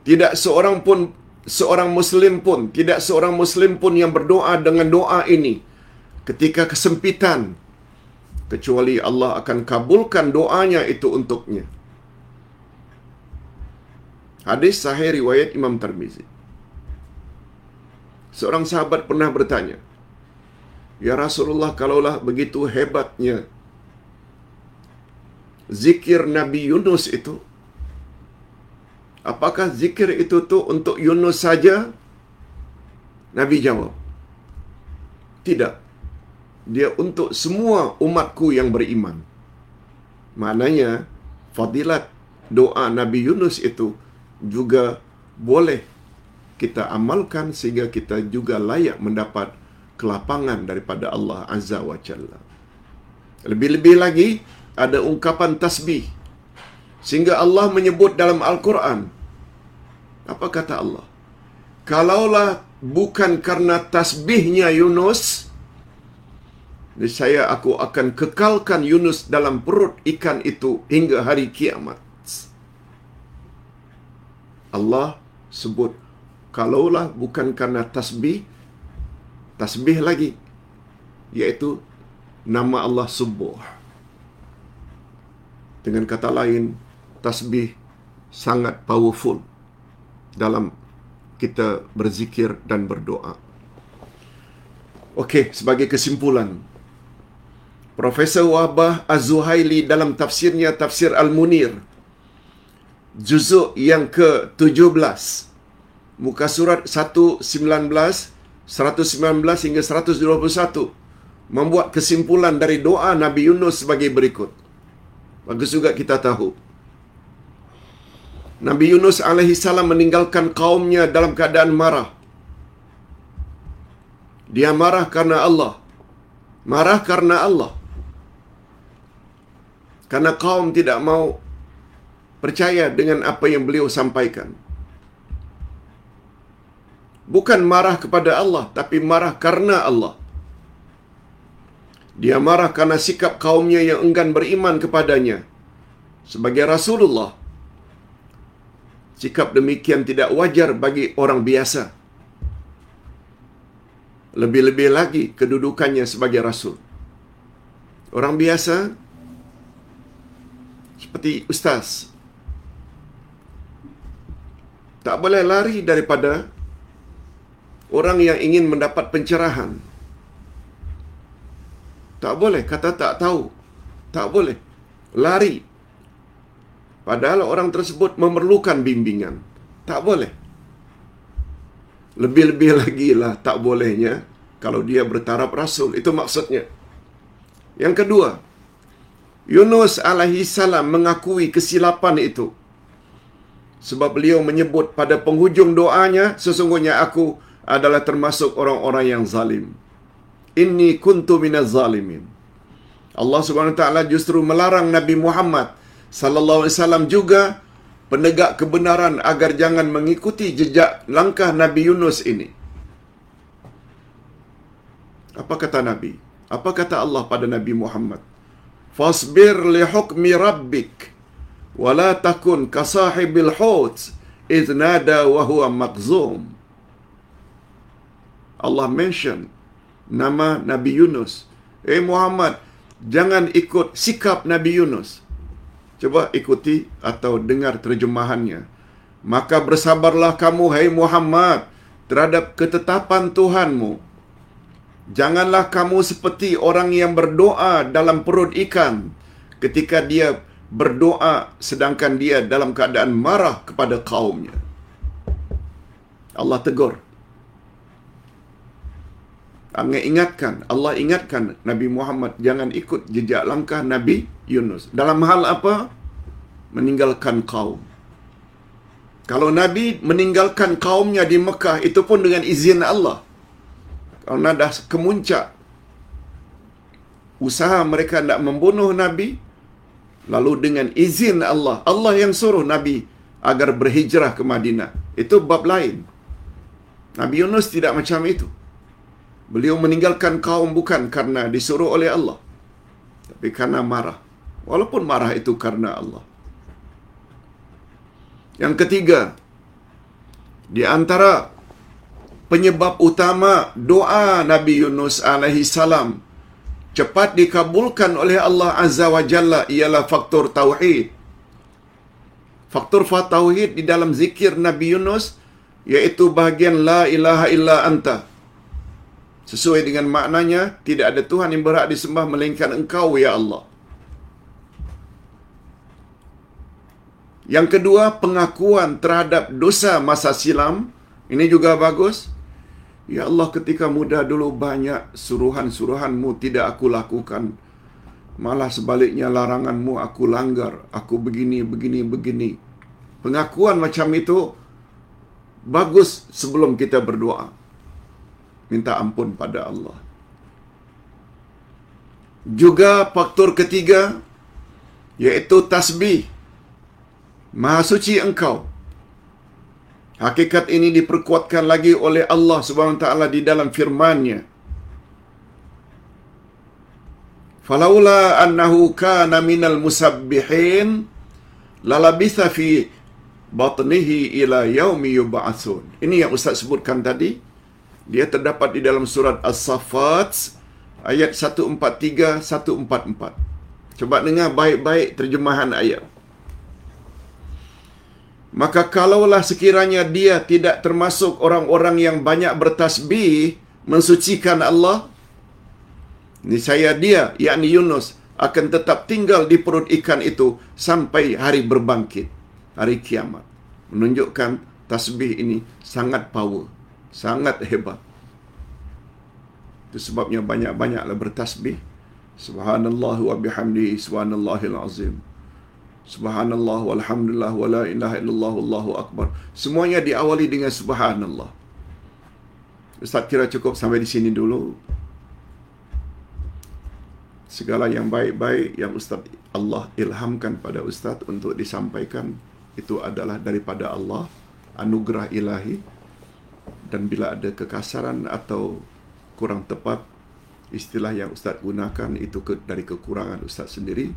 Tidak seorang pun seorang muslim pun, tidak seorang muslim pun yang berdoa dengan doa ini ketika kesempitan, kecuali Allah akan kabulkan doanya itu untuknya. Hadis sahih riwayat Imam Tirmizi. Seorang sahabat pernah bertanya, "Ya Rasulullah, kalaulah begitu hebatnya zikir Nabi Yunus itu, apakah zikir itu tu untuk Yunus saja?" Nabi jawab, "Tidak. Dia untuk semua umatku yang beriman." Maknanya, fadilat doa Nabi Yunus itu juga boleh kita amalkan sehingga kita juga layak mendapat kelapangan daripada Allah Azza wa Jalla. Lebih-lebih lagi ada ungkapan tasbih sehingga Allah menyebut dalam Al-Quran apa kata Allah? Kalaulah bukan karena tasbihnya Yunus, saya aku akan kekalkan Yunus dalam perut ikan itu hingga hari kiamat. Allah sebut kalaulah bukan karena tasbih tasbih lagi iaitu nama Allah subuh dengan kata lain tasbih sangat powerful dalam kita berzikir dan berdoa Okey, sebagai kesimpulan Profesor Wahbah Az-Zuhaili dalam tafsirnya Tafsir Al-Munir juzuk yang ke-17 muka surat 119 119 hingga 121 membuat kesimpulan dari doa Nabi Yunus sebagai berikut. Bagus juga kita tahu. Nabi Yunus alaihi salam meninggalkan kaumnya dalam keadaan marah. Dia marah karena Allah. Marah karena Allah karena kaum tidak mau percaya dengan apa yang beliau sampaikan. Bukan marah kepada Allah, tapi marah karena Allah. Dia marah karena sikap kaumnya yang enggan beriman kepadanya. Sebagai Rasulullah, sikap demikian tidak wajar bagi orang biasa. Lebih-lebih lagi kedudukannya sebagai Rasul. Orang biasa, seperti Ustaz, tak boleh lari daripada orang yang ingin mendapat pencerahan. Tak boleh kata tak tahu. Tak boleh lari. Padahal orang tersebut memerlukan bimbingan. Tak boleh. Lebih-lebih lagi lah tak bolehnya kalau dia bertaraf rasul. Itu maksudnya. Yang kedua, Yunus alaihi salam mengakui kesilapan itu. Sebab beliau menyebut pada penghujung doanya sesungguhnya aku adalah termasuk orang-orang yang zalim. Inni kuntu minaz zalimin. Allah Subhanahu wa taala justru melarang Nabi Muhammad sallallahu alaihi wasallam juga penegak kebenaran agar jangan mengikuti jejak langkah Nabi Yunus ini. Apa kata Nabi? Apa kata Allah pada Nabi Muhammad fasbir li hukmi rabbik wala takun kasahibil hut idh nada wa huwa maqzum Allah mention nama Nabi Yunus. Eh Muhammad jangan ikut sikap Nabi Yunus. Coba ikuti atau dengar terjemahannya. Maka bersabarlah kamu hai Muhammad terhadap ketetapan Tuhanmu janganlah kamu seperti orang yang berdoa dalam perut ikan ketika dia berdoa sedangkan dia dalam keadaan marah kepada kaumnya. Allah tegur. Allah ingatkan, Allah ingatkan Nabi Muhammad jangan ikut jejak langkah Nabi Yunus. Dalam hal apa? Meninggalkan kaum. Kalau Nabi meninggalkan kaumnya di Mekah, itu pun dengan izin Allah. Kalau dah kemuncak, usaha mereka nak membunuh Nabi, Lalu dengan izin Allah, Allah yang suruh Nabi agar berhijrah ke Madinah. Itu bab lain. Nabi Yunus tidak macam itu. Beliau meninggalkan kaum bukan karena disuruh oleh Allah. Tapi karena marah. Walaupun marah itu karena Allah. Yang ketiga, di antara penyebab utama doa Nabi Yunus alaihi salam cepat dikabulkan oleh Allah Azza wa Jalla ialah faktor tauhid. Faktor fa tauhid di dalam zikir Nabi Yunus iaitu bahagian la ilaha illa anta. Sesuai dengan maknanya, tidak ada Tuhan yang berhak disembah melainkan Engkau ya Allah. Yang kedua, pengakuan terhadap dosa masa silam. Ini juga bagus. Ya Allah, ketika muda dulu banyak suruhan-suruhanmu tidak aku lakukan. Malah sebaliknya laranganmu aku langgar. Aku begini, begini, begini. Pengakuan macam itu bagus sebelum kita berdoa. Minta ampun pada Allah. Juga faktor ketiga, yaitu tasbih. Maha suci engkau. Hakikat ini diperkuatkan lagi oleh Allah Subhanahu taala di dalam firman-Nya. Falaula annahu kana minal musabbihin lalabitha fi batnihi ila yaumi yub'atsun. Ini yang Ustaz sebutkan tadi. Dia terdapat di dalam surat As-Saffat ayat 143 144. Coba dengar baik-baik terjemahan ayat. Maka kalaulah sekiranya dia tidak termasuk orang-orang yang banyak bertasbih mensucikan Allah, ini saya dia, yakni Yunus, akan tetap tinggal di perut ikan itu sampai hari berbangkit, hari kiamat. Menunjukkan tasbih ini sangat power, sangat hebat. Itu sebabnya banyak-banyaklah bertasbih. Subhanallah wa bihamdihi subhanallahil azim. Subhanallah walhamdulillah wa la ilaha illallah wallahu akbar. Semuanya diawali dengan subhanallah. Ustaz kira cukup sampai di sini dulu. Segala yang baik-baik yang Ustaz Allah ilhamkan pada Ustaz untuk disampaikan itu adalah daripada Allah, anugerah ilahi. Dan bila ada kekasaran atau kurang tepat istilah yang Ustaz gunakan itu dari kekurangan Ustaz sendiri.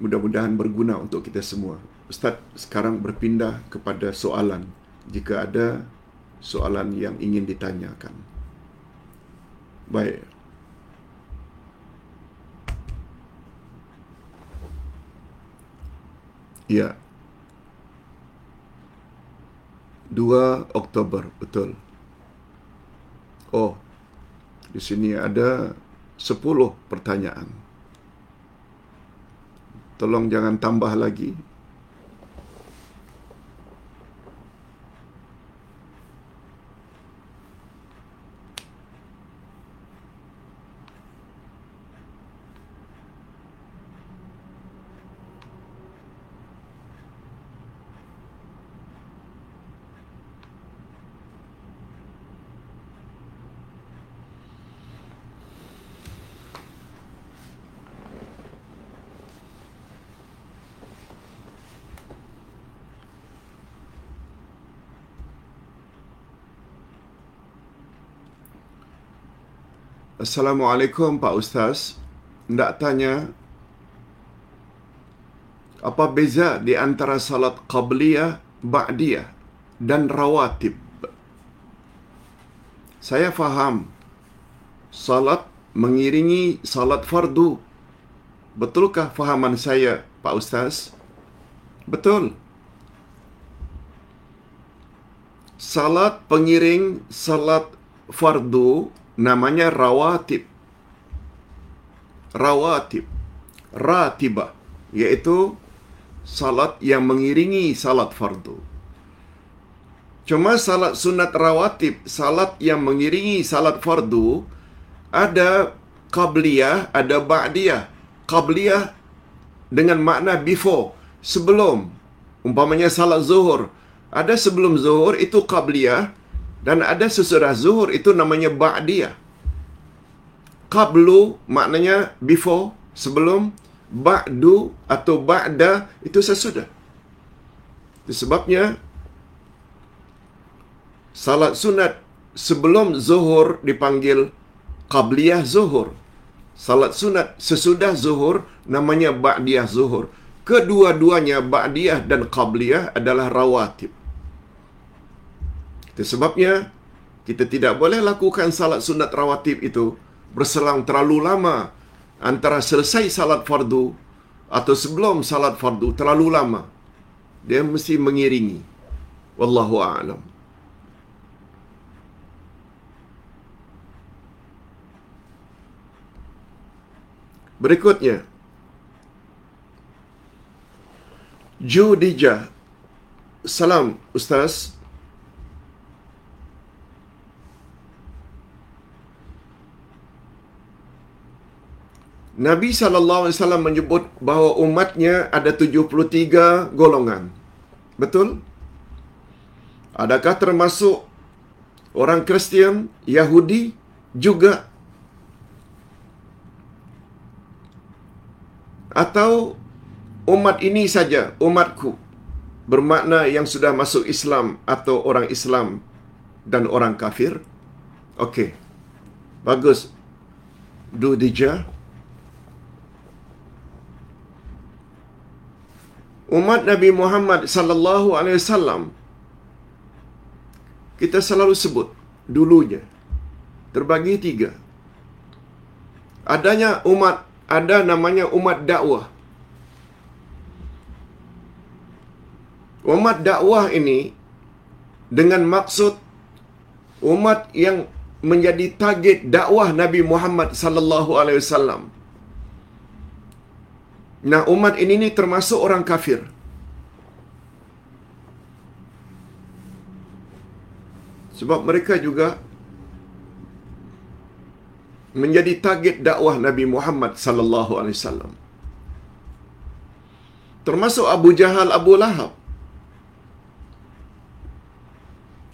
Mudah-mudahan berguna untuk kita semua. Ustaz sekarang berpindah kepada soalan jika ada soalan yang ingin ditanyakan. Baik. Ya. 2 Oktober, betul. Oh, di sini ada 10 pertanyaan. Tolong jangan tambah lagi. Assalamualaikum Pak Ustaz. Nak tanya apa beza di antara salat qabliyah, ba'diyah dan rawatib? Saya faham salat mengiringi salat fardu. Betulkah fahaman saya, Pak Ustaz? Betul. Salat pengiring salat fardu namanya rawatib. Rawatib. Ratibah. Iaitu salat yang mengiringi salat fardu. Cuma salat sunat rawatib, salat yang mengiringi salat fardu, ada qabliyah, ada ba'diyah. Qabliyah dengan makna before, sebelum. Umpamanya salat zuhur. Ada sebelum zuhur, itu qabliyah. Dan ada sesudah zuhur itu namanya ba'diyah. Qablu maknanya before, sebelum. Ba'du atau ba'da itu sesudah. Sebabnya salat sunat sebelum zuhur dipanggil qabliyah zuhur. Salat sunat sesudah zuhur namanya ba'diyah zuhur. Kedua-duanya ba'diyah dan qabliyah adalah rawatib. Itu sebabnya Kita tidak boleh lakukan salat sunat rawatib itu berselang terlalu lama antara selesai salat fardu atau sebelum salat fardu terlalu lama. Dia mesti mengiringi. Wallahu a'lam. Berikutnya. Judijah. Salam Ustaz. Nabi wasallam menyebut bahawa umatnya ada 73 golongan. Betul? Adakah termasuk orang Kristian, Yahudi juga atau umat ini saja, umatku bermakna yang sudah masuk Islam atau orang Islam dan orang kafir? Okey. Bagus. Du Umat Nabi Muhammad sallallahu alaihi wasallam kita selalu sebut dulunya terbagi tiga. Adanya umat ada namanya umat dakwah. Umat dakwah ini dengan maksud umat yang menjadi target dakwah Nabi Muhammad sallallahu alaihi wasallam. Nah, umat ini ni termasuk orang kafir. Sebab mereka juga menjadi target dakwah Nabi Muhammad sallallahu alaihi wasallam. Termasuk Abu Jahal, Abu Lahab.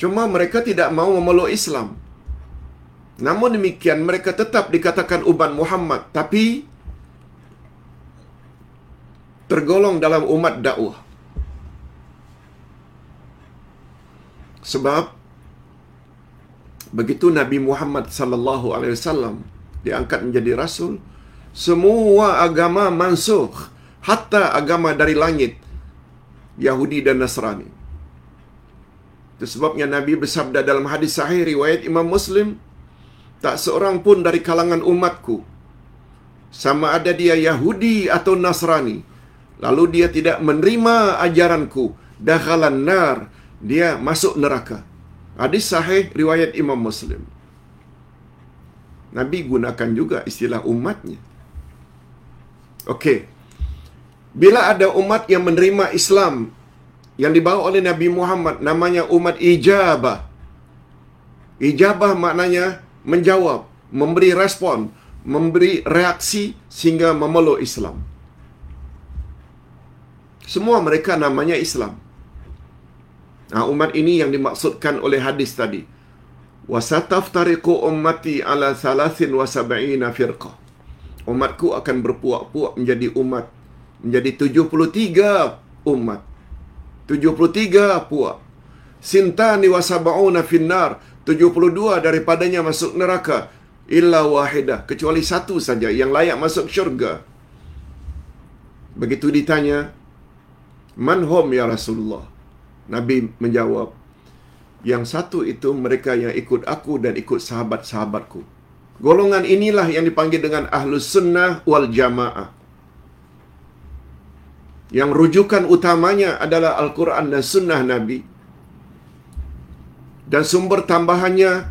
Cuma mereka tidak mau memeluk Islam. Namun demikian mereka tetap dikatakan umat Muhammad tapi tergolong dalam umat dakwah. Sebab begitu Nabi Muhammad sallallahu alaihi wasallam diangkat menjadi rasul, semua agama mansukh, hatta agama dari langit Yahudi dan Nasrani. Itu sebabnya Nabi bersabda dalam hadis sahih riwayat Imam Muslim, tak seorang pun dari kalangan umatku sama ada dia Yahudi atau Nasrani lalu dia tidak menerima ajaranku. Dakhalan nar. Dia masuk neraka. Hadis sahih riwayat Imam Muslim. Nabi gunakan juga istilah umatnya. Okey. Bila ada umat yang menerima Islam yang dibawa oleh Nabi Muhammad namanya umat ijabah. Ijabah maknanya menjawab memberi respon memberi reaksi sehingga memeluk Islam semua mereka namanya Islam. Nah, umat ini yang dimaksudkan oleh hadis tadi. Wasataftariqu ummati ala salasin wa sab'ina firqah. Umatku akan berpuak-puak menjadi umat. Menjadi 73 umat. 73 puak. Sintani wa sab'una finnar. 72 daripadanya masuk neraka. Illa wahidah. Kecuali satu saja yang layak masuk syurga. Begitu ditanya, Man hum ya Rasulullah? Nabi menjawab, yang satu itu mereka yang ikut aku dan ikut sahabat-sahabatku. Golongan inilah yang dipanggil dengan Ahlus Sunnah wal Jamaah. Yang rujukan utamanya adalah Al-Quran dan Sunnah Nabi. Dan sumber tambahannya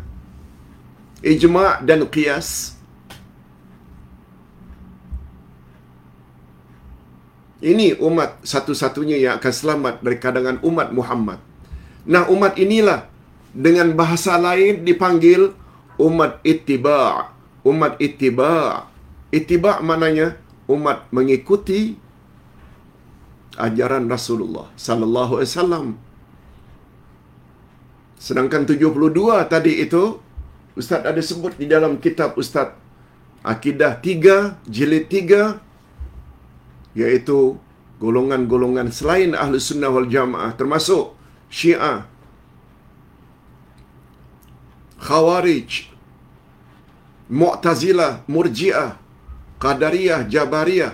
ijma' dan qiyas. Ini umat satu-satunya yang akan selamat dari kadangan umat Muhammad. Nah, umat inilah dengan bahasa lain dipanggil umat ittiba'. Umat ittiba'. Ittiba' maknanya umat mengikuti ajaran Rasulullah sallallahu alaihi wasallam. Sedangkan 72 tadi itu Ustaz ada sebut di dalam kitab Ustaz Akidah 3 jilid 3 iaitu golongan-golongan selain ahli sunnah wal jamaah termasuk syiah khawarij mu'tazilah murjiah qadariyah jabariyah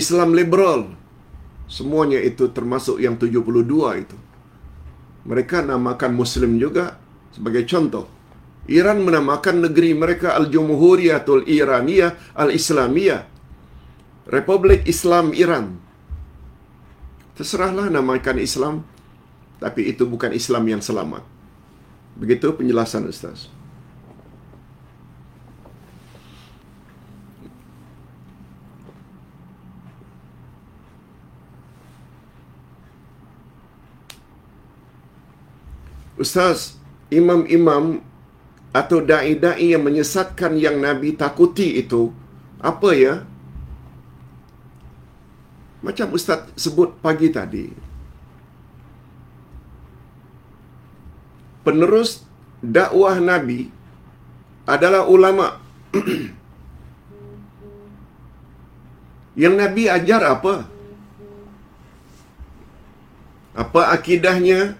islam liberal semuanya itu termasuk yang 72 itu mereka namakan muslim juga Sebagai contoh, Iran menamakan negeri mereka Al-Jumhuriyatul Iraniyah Al-Islamiyah. Republik Islam Iran. Terserahlah namakan Islam, tapi itu bukan Islam yang selamat. Begitu penjelasan Ustaz. Ustaz, imam-imam atau da'i-da'i yang menyesatkan yang Nabi takuti itu, apa ya? Macam Ustaz sebut pagi tadi. Penerus dakwah Nabi adalah ulama. yang Nabi ajar apa? Apa akidahnya?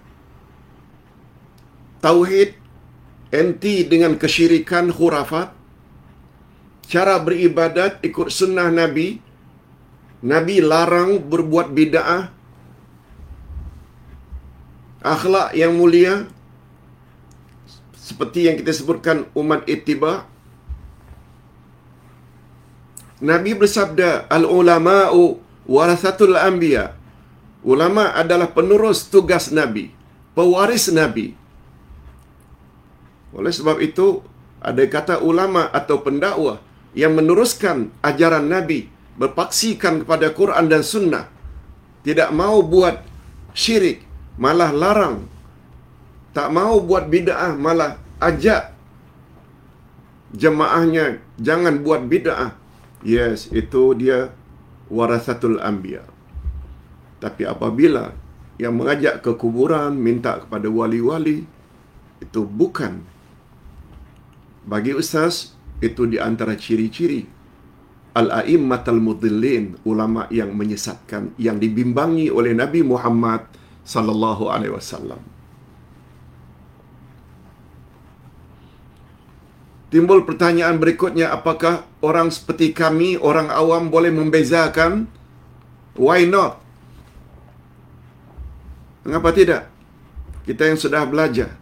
Tauhid anti dengan kesyirikan khurafat. Cara beribadat ikut sunnah Nabi. Nabi larang berbuat bid'ah. Akhlak yang mulia. Seperti yang kita sebutkan umat ittiba. Nabi bersabda, Al-ulama'u warasatul anbiya. Ulama adalah penerus tugas Nabi. Pewaris Nabi. Oleh sebab itu, ada kata ulama atau pendakwah yang meneruskan ajaran Nabi, berpaksikan kepada Quran dan Sunnah, tidak mau buat syirik, malah larang, tak mau buat bid'ah, malah ajak jemaahnya jangan buat bid'ah. Yes, itu dia warasatul anbiya. Tapi apabila yang mengajak ke kuburan, minta kepada wali-wali, itu bukan bagi ustaz itu di antara ciri-ciri al-a'immatul mudhillin, ulama yang menyesatkan yang dibimbangi oleh Nabi Muhammad sallallahu alaihi wasallam. Timbul pertanyaan berikutnya, apakah orang seperti kami, orang awam boleh membezakan? Why not? Mengapa tidak? Kita yang sudah belajar.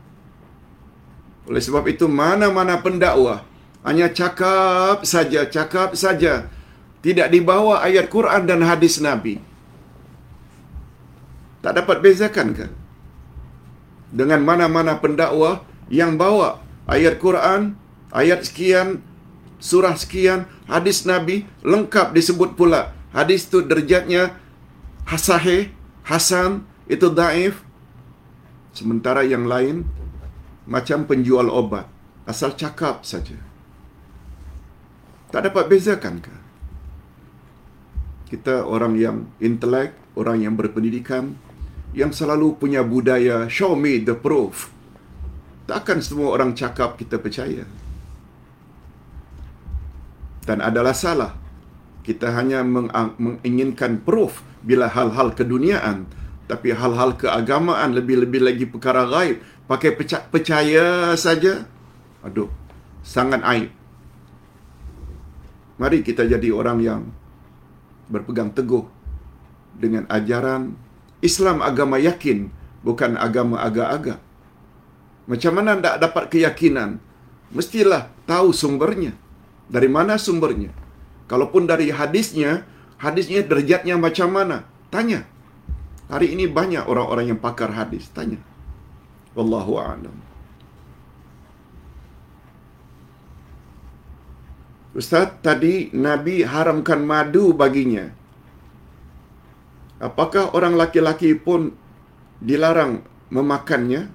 Oleh sebab itu, mana-mana pendakwah hanya cakap saja, cakap saja. Tidak dibawa ayat Quran dan hadis Nabi. Tak dapat bezakan ke? Dengan mana-mana pendakwah yang bawa ayat Quran, ayat sekian, surah sekian, hadis Nabi, lengkap disebut pula. Hadis itu derjatnya hasahih, hasan, itu daif. Sementara yang lain, macam penjual obat. Asal cakap saja. Tak dapat bezakan ke? Kita orang yang intelek, orang yang berpendidikan, yang selalu punya budaya show me the proof. Takkan semua orang cakap kita percaya. Dan adalah salah. Kita hanya menginginkan proof bila hal-hal keduniaan. Tapi hal-hal keagamaan lebih-lebih lagi perkara gaib. Pakai percaya saja. Aduh, sangat aib. Mari kita jadi orang yang berpegang teguh dengan ajaran Islam agama yakin, bukan agama agak-agak. Macam mana tak dapat keyakinan? Mestilah tahu sumbernya. Dari mana sumbernya? Kalaupun dari hadisnya, hadisnya derajatnya macam mana? Tanya. Hari ini banyak orang-orang yang pakar hadis. Tanya. Wallahu a'lam. Ustaz, tadi Nabi haramkan madu baginya. Apakah orang laki-laki pun dilarang memakannya?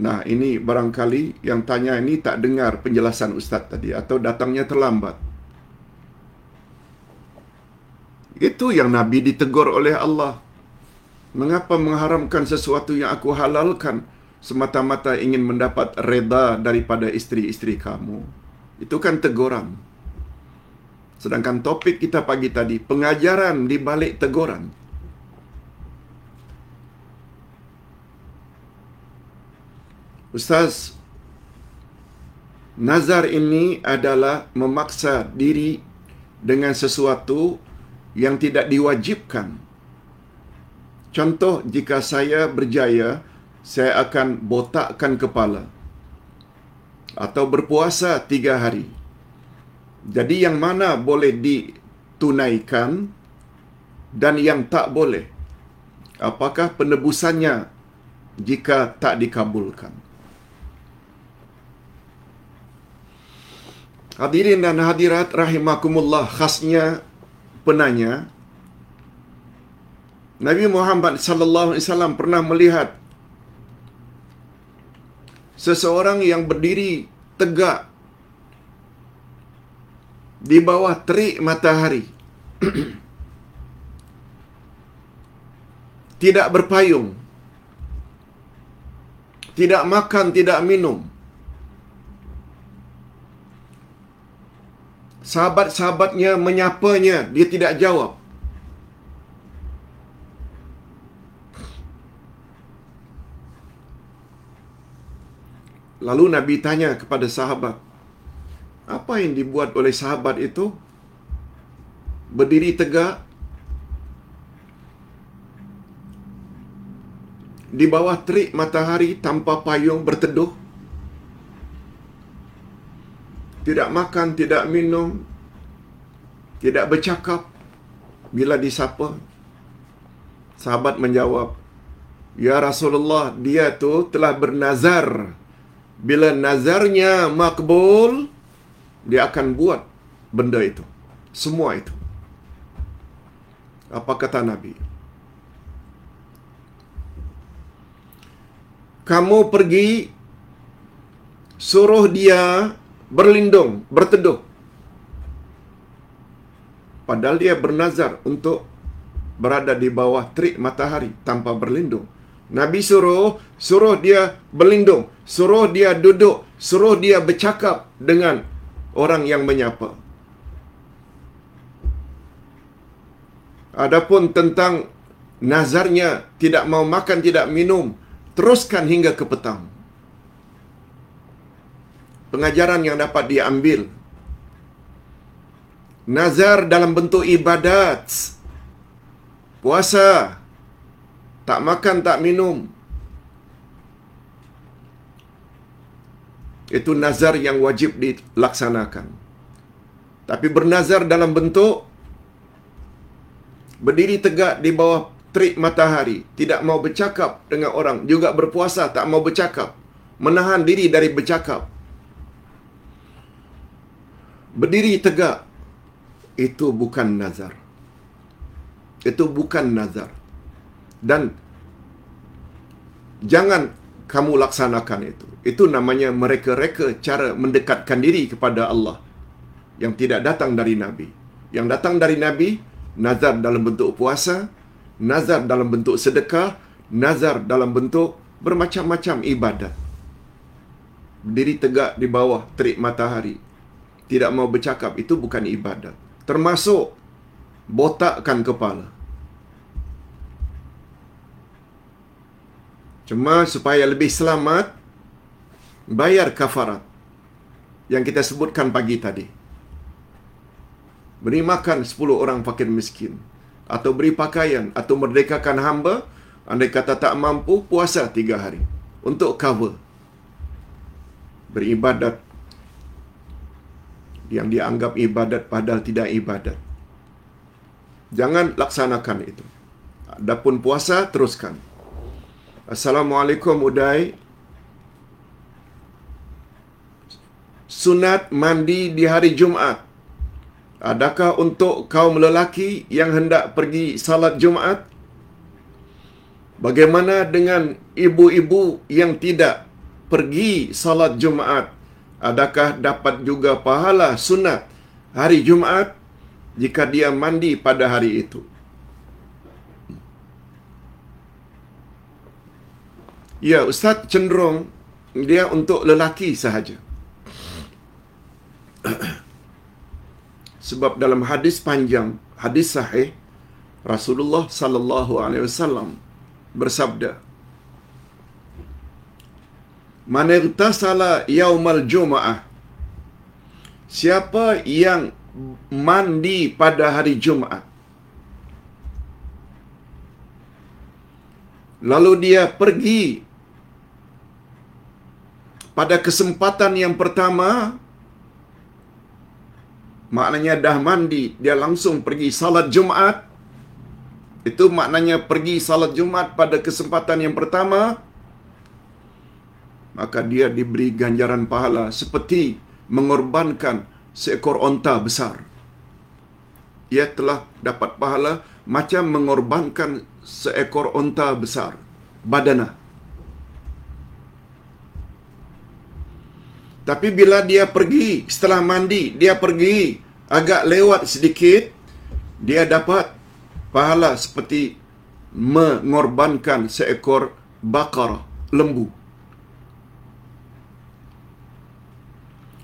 Nah, ini barangkali yang tanya ini tak dengar penjelasan Ustaz tadi atau datangnya terlambat. Itu yang Nabi ditegur oleh Allah. Mengapa mengharamkan sesuatu yang aku halalkan semata-mata ingin mendapat reda daripada isteri-isteri kamu? Itu kan teguran. Sedangkan topik kita pagi tadi, pengajaran di balik teguran. Ustaz, nazar ini adalah memaksa diri dengan sesuatu yang tidak diwajibkan. Contoh, jika saya berjaya saya akan botakkan kepala atau berpuasa tiga hari. Jadi yang mana boleh ditunaikan dan yang tak boleh? Apakah penebusannya jika tak dikabulkan? Hadirin dan hadirat rahimakumullah khasnya penanya Nabi Muhammad sallallahu alaihi wasallam pernah melihat seseorang yang berdiri tegak di bawah terik matahari. Tidak berpayung. Tidak makan tidak minum. Sahabat-sahabatnya menyapanya dia tidak jawab Lalu Nabi tanya kepada sahabat, apa yang dibuat oleh sahabat itu? Berdiri tegak di bawah terik matahari tanpa payung berteduh. Tidak makan, tidak minum, tidak bercakap bila disapa. Sahabat menjawab, Ya Rasulullah, dia tu telah bernazar bila nazarnya makbul dia akan buat benda itu. Semua itu. Apa kata nabi? Kamu pergi suruh dia berlindung berteduh. Padahal dia bernazar untuk berada di bawah terik matahari tanpa berlindung Nabi suruh, suruh dia berlindung, suruh dia duduk, suruh dia bercakap dengan orang yang menyapa. Adapun tentang nazarnya tidak mau makan, tidak minum, teruskan hingga ke petang. Pengajaran yang dapat diambil. Nazar dalam bentuk ibadat. Puasa, tak makan, tak minum. Itu nazar yang wajib dilaksanakan. Tapi bernazar dalam bentuk berdiri tegak di bawah terik matahari, tidak mau bercakap dengan orang, juga berpuasa tak mau bercakap, menahan diri dari bercakap. Berdiri tegak itu bukan nazar. Itu bukan nazar dan jangan kamu laksanakan itu. Itu namanya mereka-reka cara mendekatkan diri kepada Allah yang tidak datang dari Nabi. Yang datang dari Nabi, nazar dalam bentuk puasa, nazar dalam bentuk sedekah, nazar dalam bentuk bermacam-macam ibadat. Berdiri tegak di bawah terik matahari. Tidak mau bercakap, itu bukan ibadat. Termasuk botakkan kepala. Cuma supaya lebih selamat, bayar kafarat yang kita sebutkan pagi tadi. Beri makan 10 orang fakir miskin. Atau beri pakaian. Atau merdekakan hamba. Andai kata tak mampu, puasa 3 hari. Untuk cover. Beribadat. Yang dianggap ibadat padahal tidak ibadat. Jangan laksanakan itu. Adapun puasa, teruskan. Assalamualaikum Uday. Sunat mandi di hari Jumaat. Adakah untuk kaum lelaki yang hendak pergi salat Jumaat? Bagaimana dengan ibu-ibu yang tidak pergi salat Jumaat? Adakah dapat juga pahala sunat hari Jumaat jika dia mandi pada hari itu? Ya, Ustaz cenderung dia untuk lelaki sahaja. Sebab dalam hadis panjang, hadis sahih, Rasulullah sallallahu alaihi wasallam bersabda, "Man irtasala yaumal jumu'ah" Siapa yang mandi pada hari Jumaat lalu dia pergi pada kesempatan yang pertama maknanya dah mandi dia langsung pergi salat Jumaat. Itu maknanya pergi salat Jumaat pada kesempatan yang pertama maka dia diberi ganjaran pahala seperti mengorbankan seekor onta besar. Ia telah dapat pahala macam mengorbankan seekor onta besar badana Tapi bila dia pergi setelah mandi, dia pergi agak lewat sedikit, dia dapat pahala seperti mengorbankan seekor bakar lembu.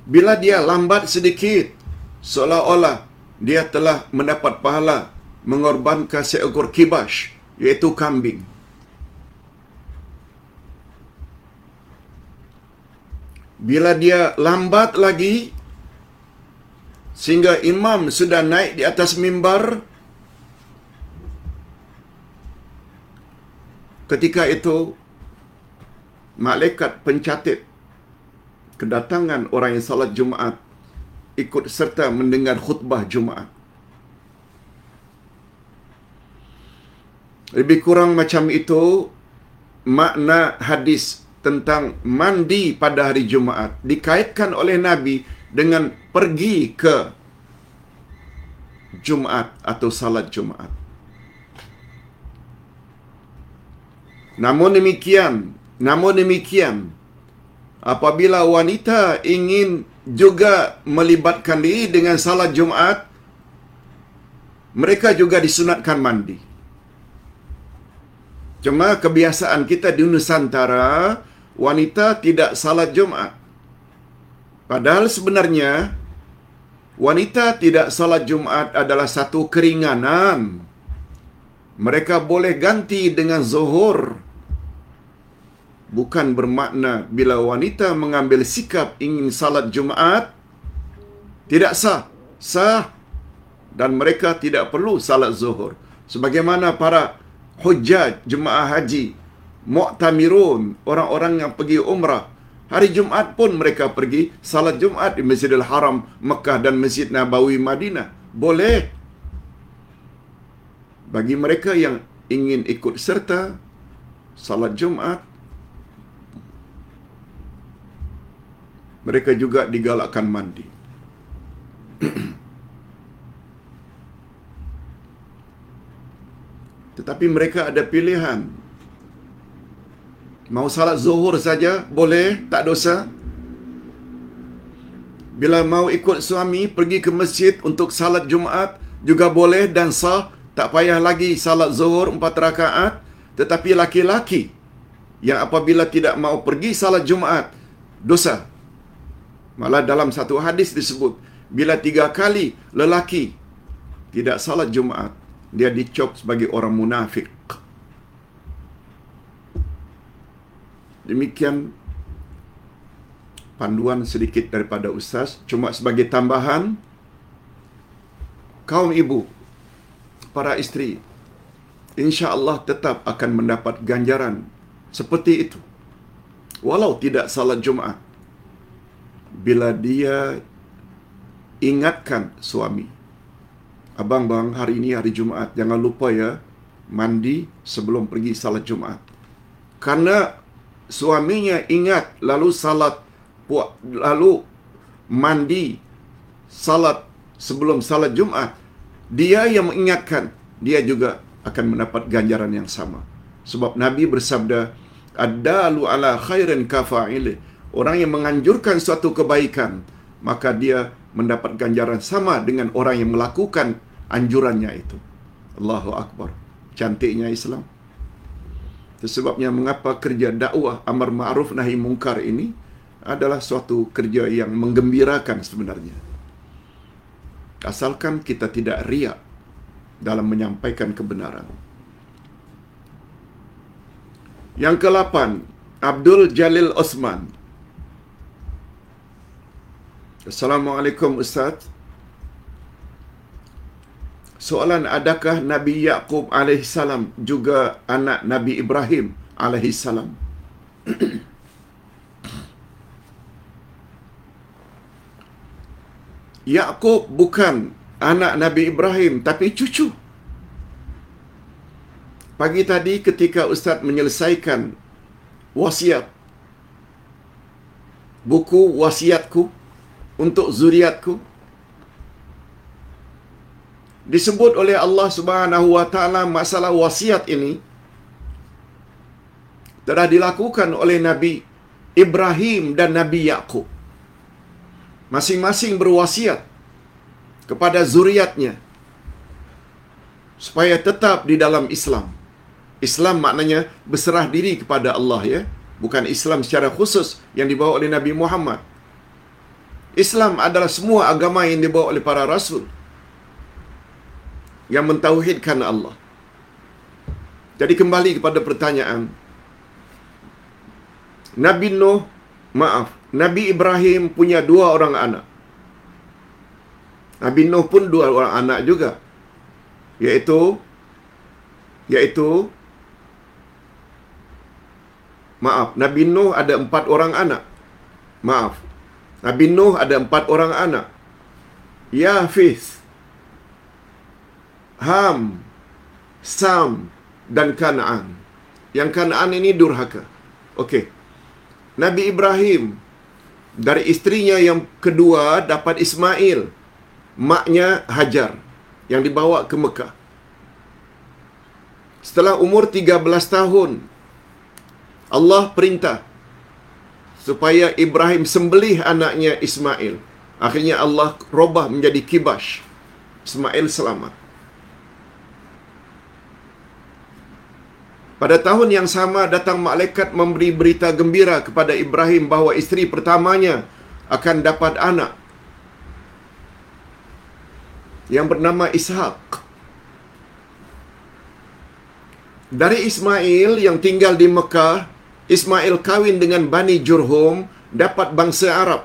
Bila dia lambat sedikit, seolah-olah dia telah mendapat pahala mengorbankan seekor kibash, iaitu kambing. Bila dia lambat lagi sehingga imam sudah naik di atas mimbar ketika itu malaikat pencatat kedatangan orang yang salat Jumaat ikut serta mendengar khutbah Jumaat. Lebih kurang macam itu makna hadis tentang mandi pada hari Jumaat dikaitkan oleh Nabi dengan pergi ke Jumaat atau salat Jumaat. Namun demikian, namun demikian, apabila wanita ingin juga melibatkan diri dengan salat Jumaat, mereka juga disunatkan mandi. Cuma kebiasaan kita di Nusantara, wanita tidak salat Jumaat. Padahal sebenarnya wanita tidak salat Jumaat adalah satu keringanan. Mereka boleh ganti dengan zuhur. Bukan bermakna bila wanita mengambil sikap ingin salat Jumaat tidak sah. Sah dan mereka tidak perlu salat zuhur. Sebagaimana para hujjaj jemaah haji mu'tamirun, orang-orang yang pergi umrah. Hari Jumaat pun mereka pergi salat Jumaat di Masjidil Haram Mekah dan Masjid Nabawi Madinah. Boleh. Bagi mereka yang ingin ikut serta salat Jumaat, mereka juga digalakkan mandi. Tetapi mereka ada pilihan Mau salat zuhur saja boleh, tak dosa. Bila mau ikut suami pergi ke masjid untuk salat Jumaat juga boleh dan sah, tak payah lagi salat zuhur empat rakaat. Tetapi laki-laki yang apabila tidak mau pergi salat Jumaat, dosa. Malah dalam satu hadis disebut, bila tiga kali lelaki tidak salat Jumaat, dia dicop sebagai orang munafik. Demikian panduan sedikit daripada Ustaz. Cuma sebagai tambahan, kaum ibu, para isteri, insya Allah tetap akan mendapat ganjaran seperti itu. Walau tidak salat Jumaat. Bila dia ingatkan suami. Abang bang hari ini hari Jumaat. Jangan lupa ya mandi sebelum pergi salat Jumaat. Karena suaminya ingat lalu salat lalu mandi salat sebelum salat Jumaat dia yang mengingatkan dia juga akan mendapat ganjaran yang sama. Sebab Nabi bersabda adalu ala khairin kafa'il orang yang menganjurkan suatu kebaikan maka dia mendapat ganjaran sama dengan orang yang melakukan anjurannya itu. Allahu akbar. Cantiknya Islam sebabnya mengapa kerja dakwah amar ma'ruf nahi mungkar ini adalah suatu kerja yang menggembirakan sebenarnya. Asalkan kita tidak riak dalam menyampaikan kebenaran. Yang ke-8, Abdul Jalil Osman. Assalamualaikum Ustaz soalan adakah Nabi Yaakob AS juga anak Nabi Ibrahim AS? Yaakob bukan anak Nabi Ibrahim tapi cucu. Pagi tadi ketika Ustaz menyelesaikan wasiat buku wasiatku untuk zuriatku disebut oleh Allah Subhanahu wa taala masalah wasiat ini telah dilakukan oleh Nabi Ibrahim dan Nabi Yakub. Masing-masing berwasiat kepada zuriatnya supaya tetap di dalam Islam. Islam maknanya berserah diri kepada Allah ya, bukan Islam secara khusus yang dibawa oleh Nabi Muhammad. Islam adalah semua agama yang dibawa oleh para rasul yang mentauhidkan Allah. Jadi kembali kepada pertanyaan Nabi Nuh, maaf, Nabi Ibrahim punya dua orang anak. Nabi Nuh pun dua orang anak juga. Yaitu yaitu maaf, Nabi Nuh ada empat orang anak. Maaf. Nabi Nuh ada empat orang anak. Yafis, Ham, Sam, dan Kanaan. Yang Kanaan ini durhaka. Okey. Nabi Ibrahim dari istrinya yang kedua dapat Ismail. Maknya Hajar yang dibawa ke Mekah. Setelah umur 13 tahun, Allah perintah supaya Ibrahim sembelih anaknya Ismail. Akhirnya Allah robah menjadi kibash. Ismail selamat. Pada tahun yang sama datang malaikat memberi berita gembira kepada Ibrahim bahawa isteri pertamanya akan dapat anak yang bernama Ishak. Dari Ismail yang tinggal di Mekah, Ismail kawin dengan Bani Jurhum, dapat bangsa Arab.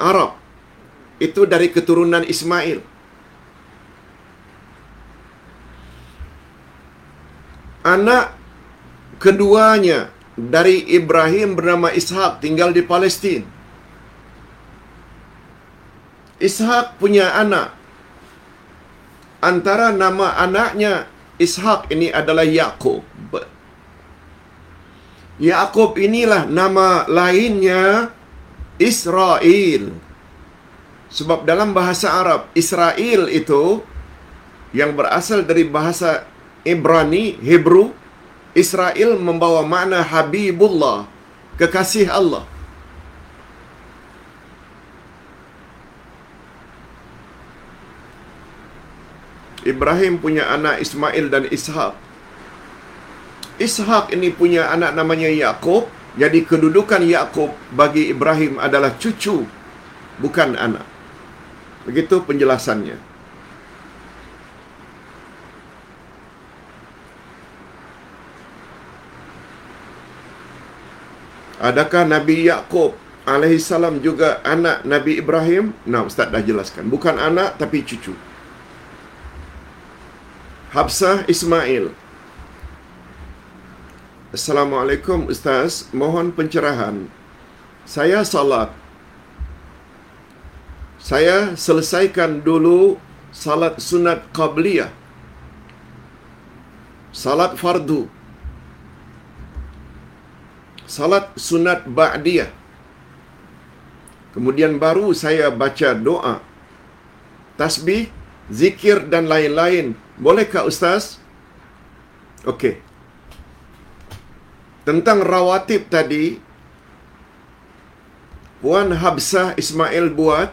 Arab itu dari keturunan Ismail. Anak keduanya dari Ibrahim bernama Ishak tinggal di Palestin. Ishak punya anak. Antara nama anaknya Ishak ini adalah Yakub. Yakub inilah nama lainnya Israel. Sebab dalam bahasa Arab Israel itu yang berasal dari bahasa Ibrani, Hebrew, Israel membawa makna Habibullah, kekasih Allah. Ibrahim punya anak Ismail dan Ishak. Ishak ini punya anak namanya Yakub. Jadi kedudukan Yakub bagi Ibrahim adalah cucu, bukan anak. Begitu penjelasannya. Adakah Nabi Yakub alaihi salam juga anak Nabi Ibrahim? Nah, Ustaz dah jelaskan. Bukan anak tapi cucu. Habsah Ismail. Assalamualaikum Ustaz, mohon pencerahan. Saya salat. Saya selesaikan dulu salat sunat qabliyah. Salat fardu. Salat sunat ba'diyah. Kemudian baru saya baca doa. Tasbih, zikir dan lain-lain. Bolehkah Ustaz? Okey. Tentang rawatib tadi, Puan Habsah Ismail buat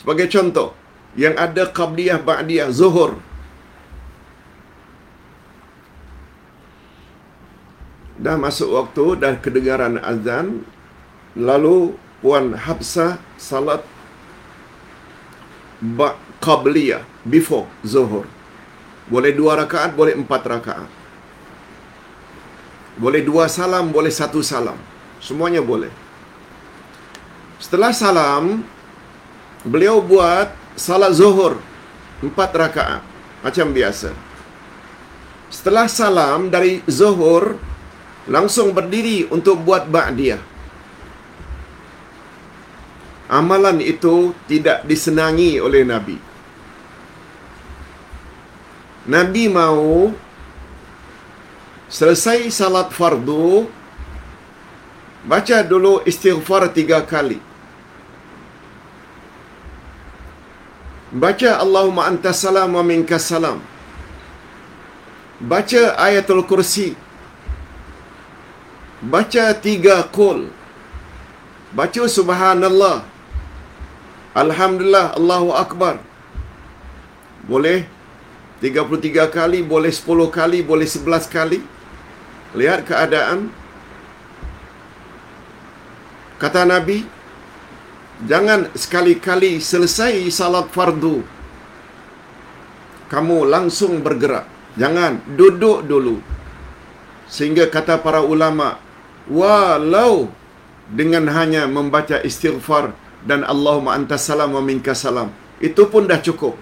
sebagai contoh yang ada qabliyah ba'diyah zuhur. Dah masuk waktu dah kedengaran azan lalu Puan Habsah salat qabliyah before zuhur. Boleh dua rakaat, boleh empat rakaat. Boleh dua salam, boleh satu salam. Semuanya boleh. Setelah salam, beliau buat salat zuhur. Empat rakaat. Macam biasa. Setelah salam dari zuhur, langsung berdiri untuk buat ba'diyah. amalan itu tidak disenangi oleh Nabi. Nabi mau selesai salat fardu baca dulu istighfar tiga kali. Baca Allahumma anta salam wa minka salam. Baca ayatul kursi. Baca tiga kul. Baca subhanallah. Alhamdulillah, Allahu Akbar. Boleh 33 kali, boleh 10 kali, boleh 11 kali. Lihat keadaan. Kata Nabi, jangan sekali-kali selesai salat fardu. Kamu langsung bergerak. Jangan duduk dulu. Sehingga kata para ulama, walau dengan hanya membaca istighfar dan Allahumma anta salam wa minka salam. Itu pun dah cukup.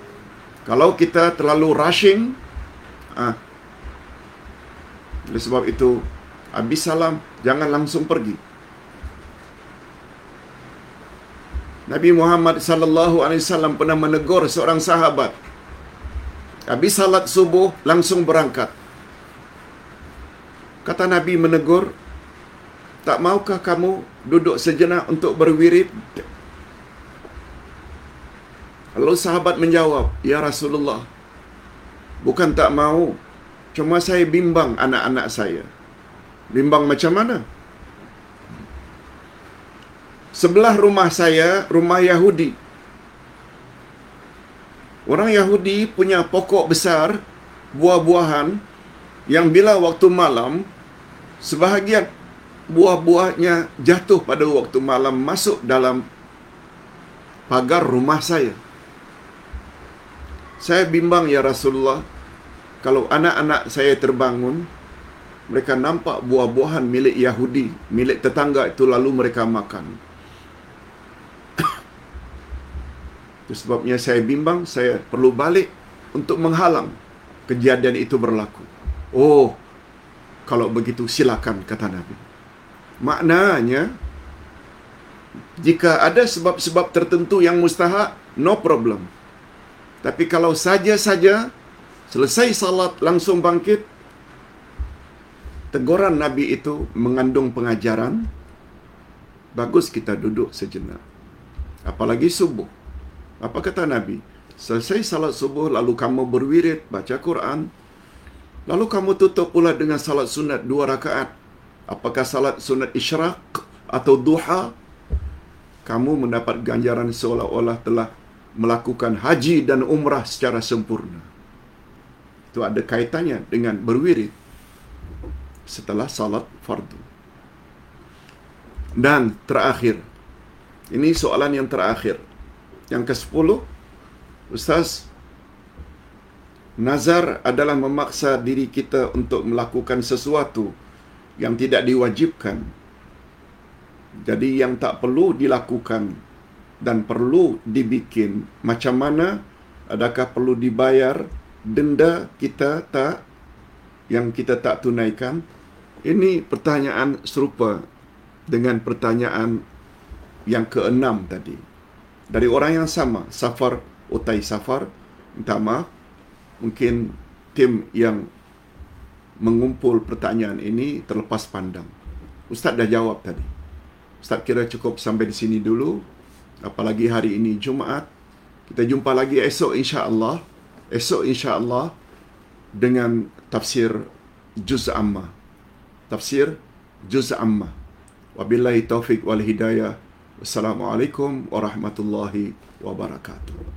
Kalau kita terlalu rushing, ah, oleh sebab itu, habis salam, jangan langsung pergi. Nabi Muhammad sallallahu alaihi wasallam pernah menegur seorang sahabat. Habis salat subuh langsung berangkat. Kata Nabi menegur, "Tak maukah kamu duduk sejenak untuk berwirid?" Lalu sahabat menjawab, "Ya Rasulullah, bukan tak mau, cuma saya bimbang anak-anak saya." Bimbang macam mana? Sebelah rumah saya, rumah Yahudi. Orang Yahudi punya pokok besar, buah-buahan, yang bila waktu malam, sebahagian buah-buahnya jatuh pada waktu malam masuk dalam pagar rumah saya. Saya bimbang ya Rasulullah, kalau anak-anak saya terbangun, mereka nampak buah-buahan milik Yahudi, milik tetangga itu lalu mereka makan. Itu sebabnya saya bimbang, saya perlu balik untuk menghalang kejadian itu berlaku. Oh, kalau begitu silakan kata Nabi. Maknanya jika ada sebab-sebab tertentu yang mustahak, no problem. Tapi kalau saja-saja selesai salat langsung bangkit, teguran Nabi itu mengandung pengajaran, bagus kita duduk sejenak. Apalagi subuh. Apa kata Nabi? Selesai salat subuh lalu kamu berwirid baca Quran, lalu kamu tutup pula dengan salat sunat dua rakaat. Apakah salat sunat isyraq atau duha? Kamu mendapat ganjaran seolah-olah telah melakukan haji dan umrah secara sempurna. Itu ada kaitannya dengan berwirid setelah salat fardu. Dan terakhir, ini soalan yang terakhir. Yang ke-10, Ustaz, nazar adalah memaksa diri kita untuk melakukan sesuatu yang tidak diwajibkan. Jadi yang tak perlu dilakukan dan perlu dibikin macam mana adakah perlu dibayar denda kita tak yang kita tak tunaikan? Ini pertanyaan serupa dengan pertanyaan yang keenam tadi. Dari orang yang sama Safar Utai Safar minta maaf. Mungkin tim yang mengumpul pertanyaan ini terlepas pandang Ustaz dah jawab tadi Ustaz kira cukup sampai di sini dulu apalagi hari ini Jumaat. Kita jumpa lagi esok insya-Allah. Esok insya-Allah dengan tafsir juz amma. Tafsir juz amma. Wabillahi taufik wal hidayah. Wassalamualaikum warahmatullahi wabarakatuh.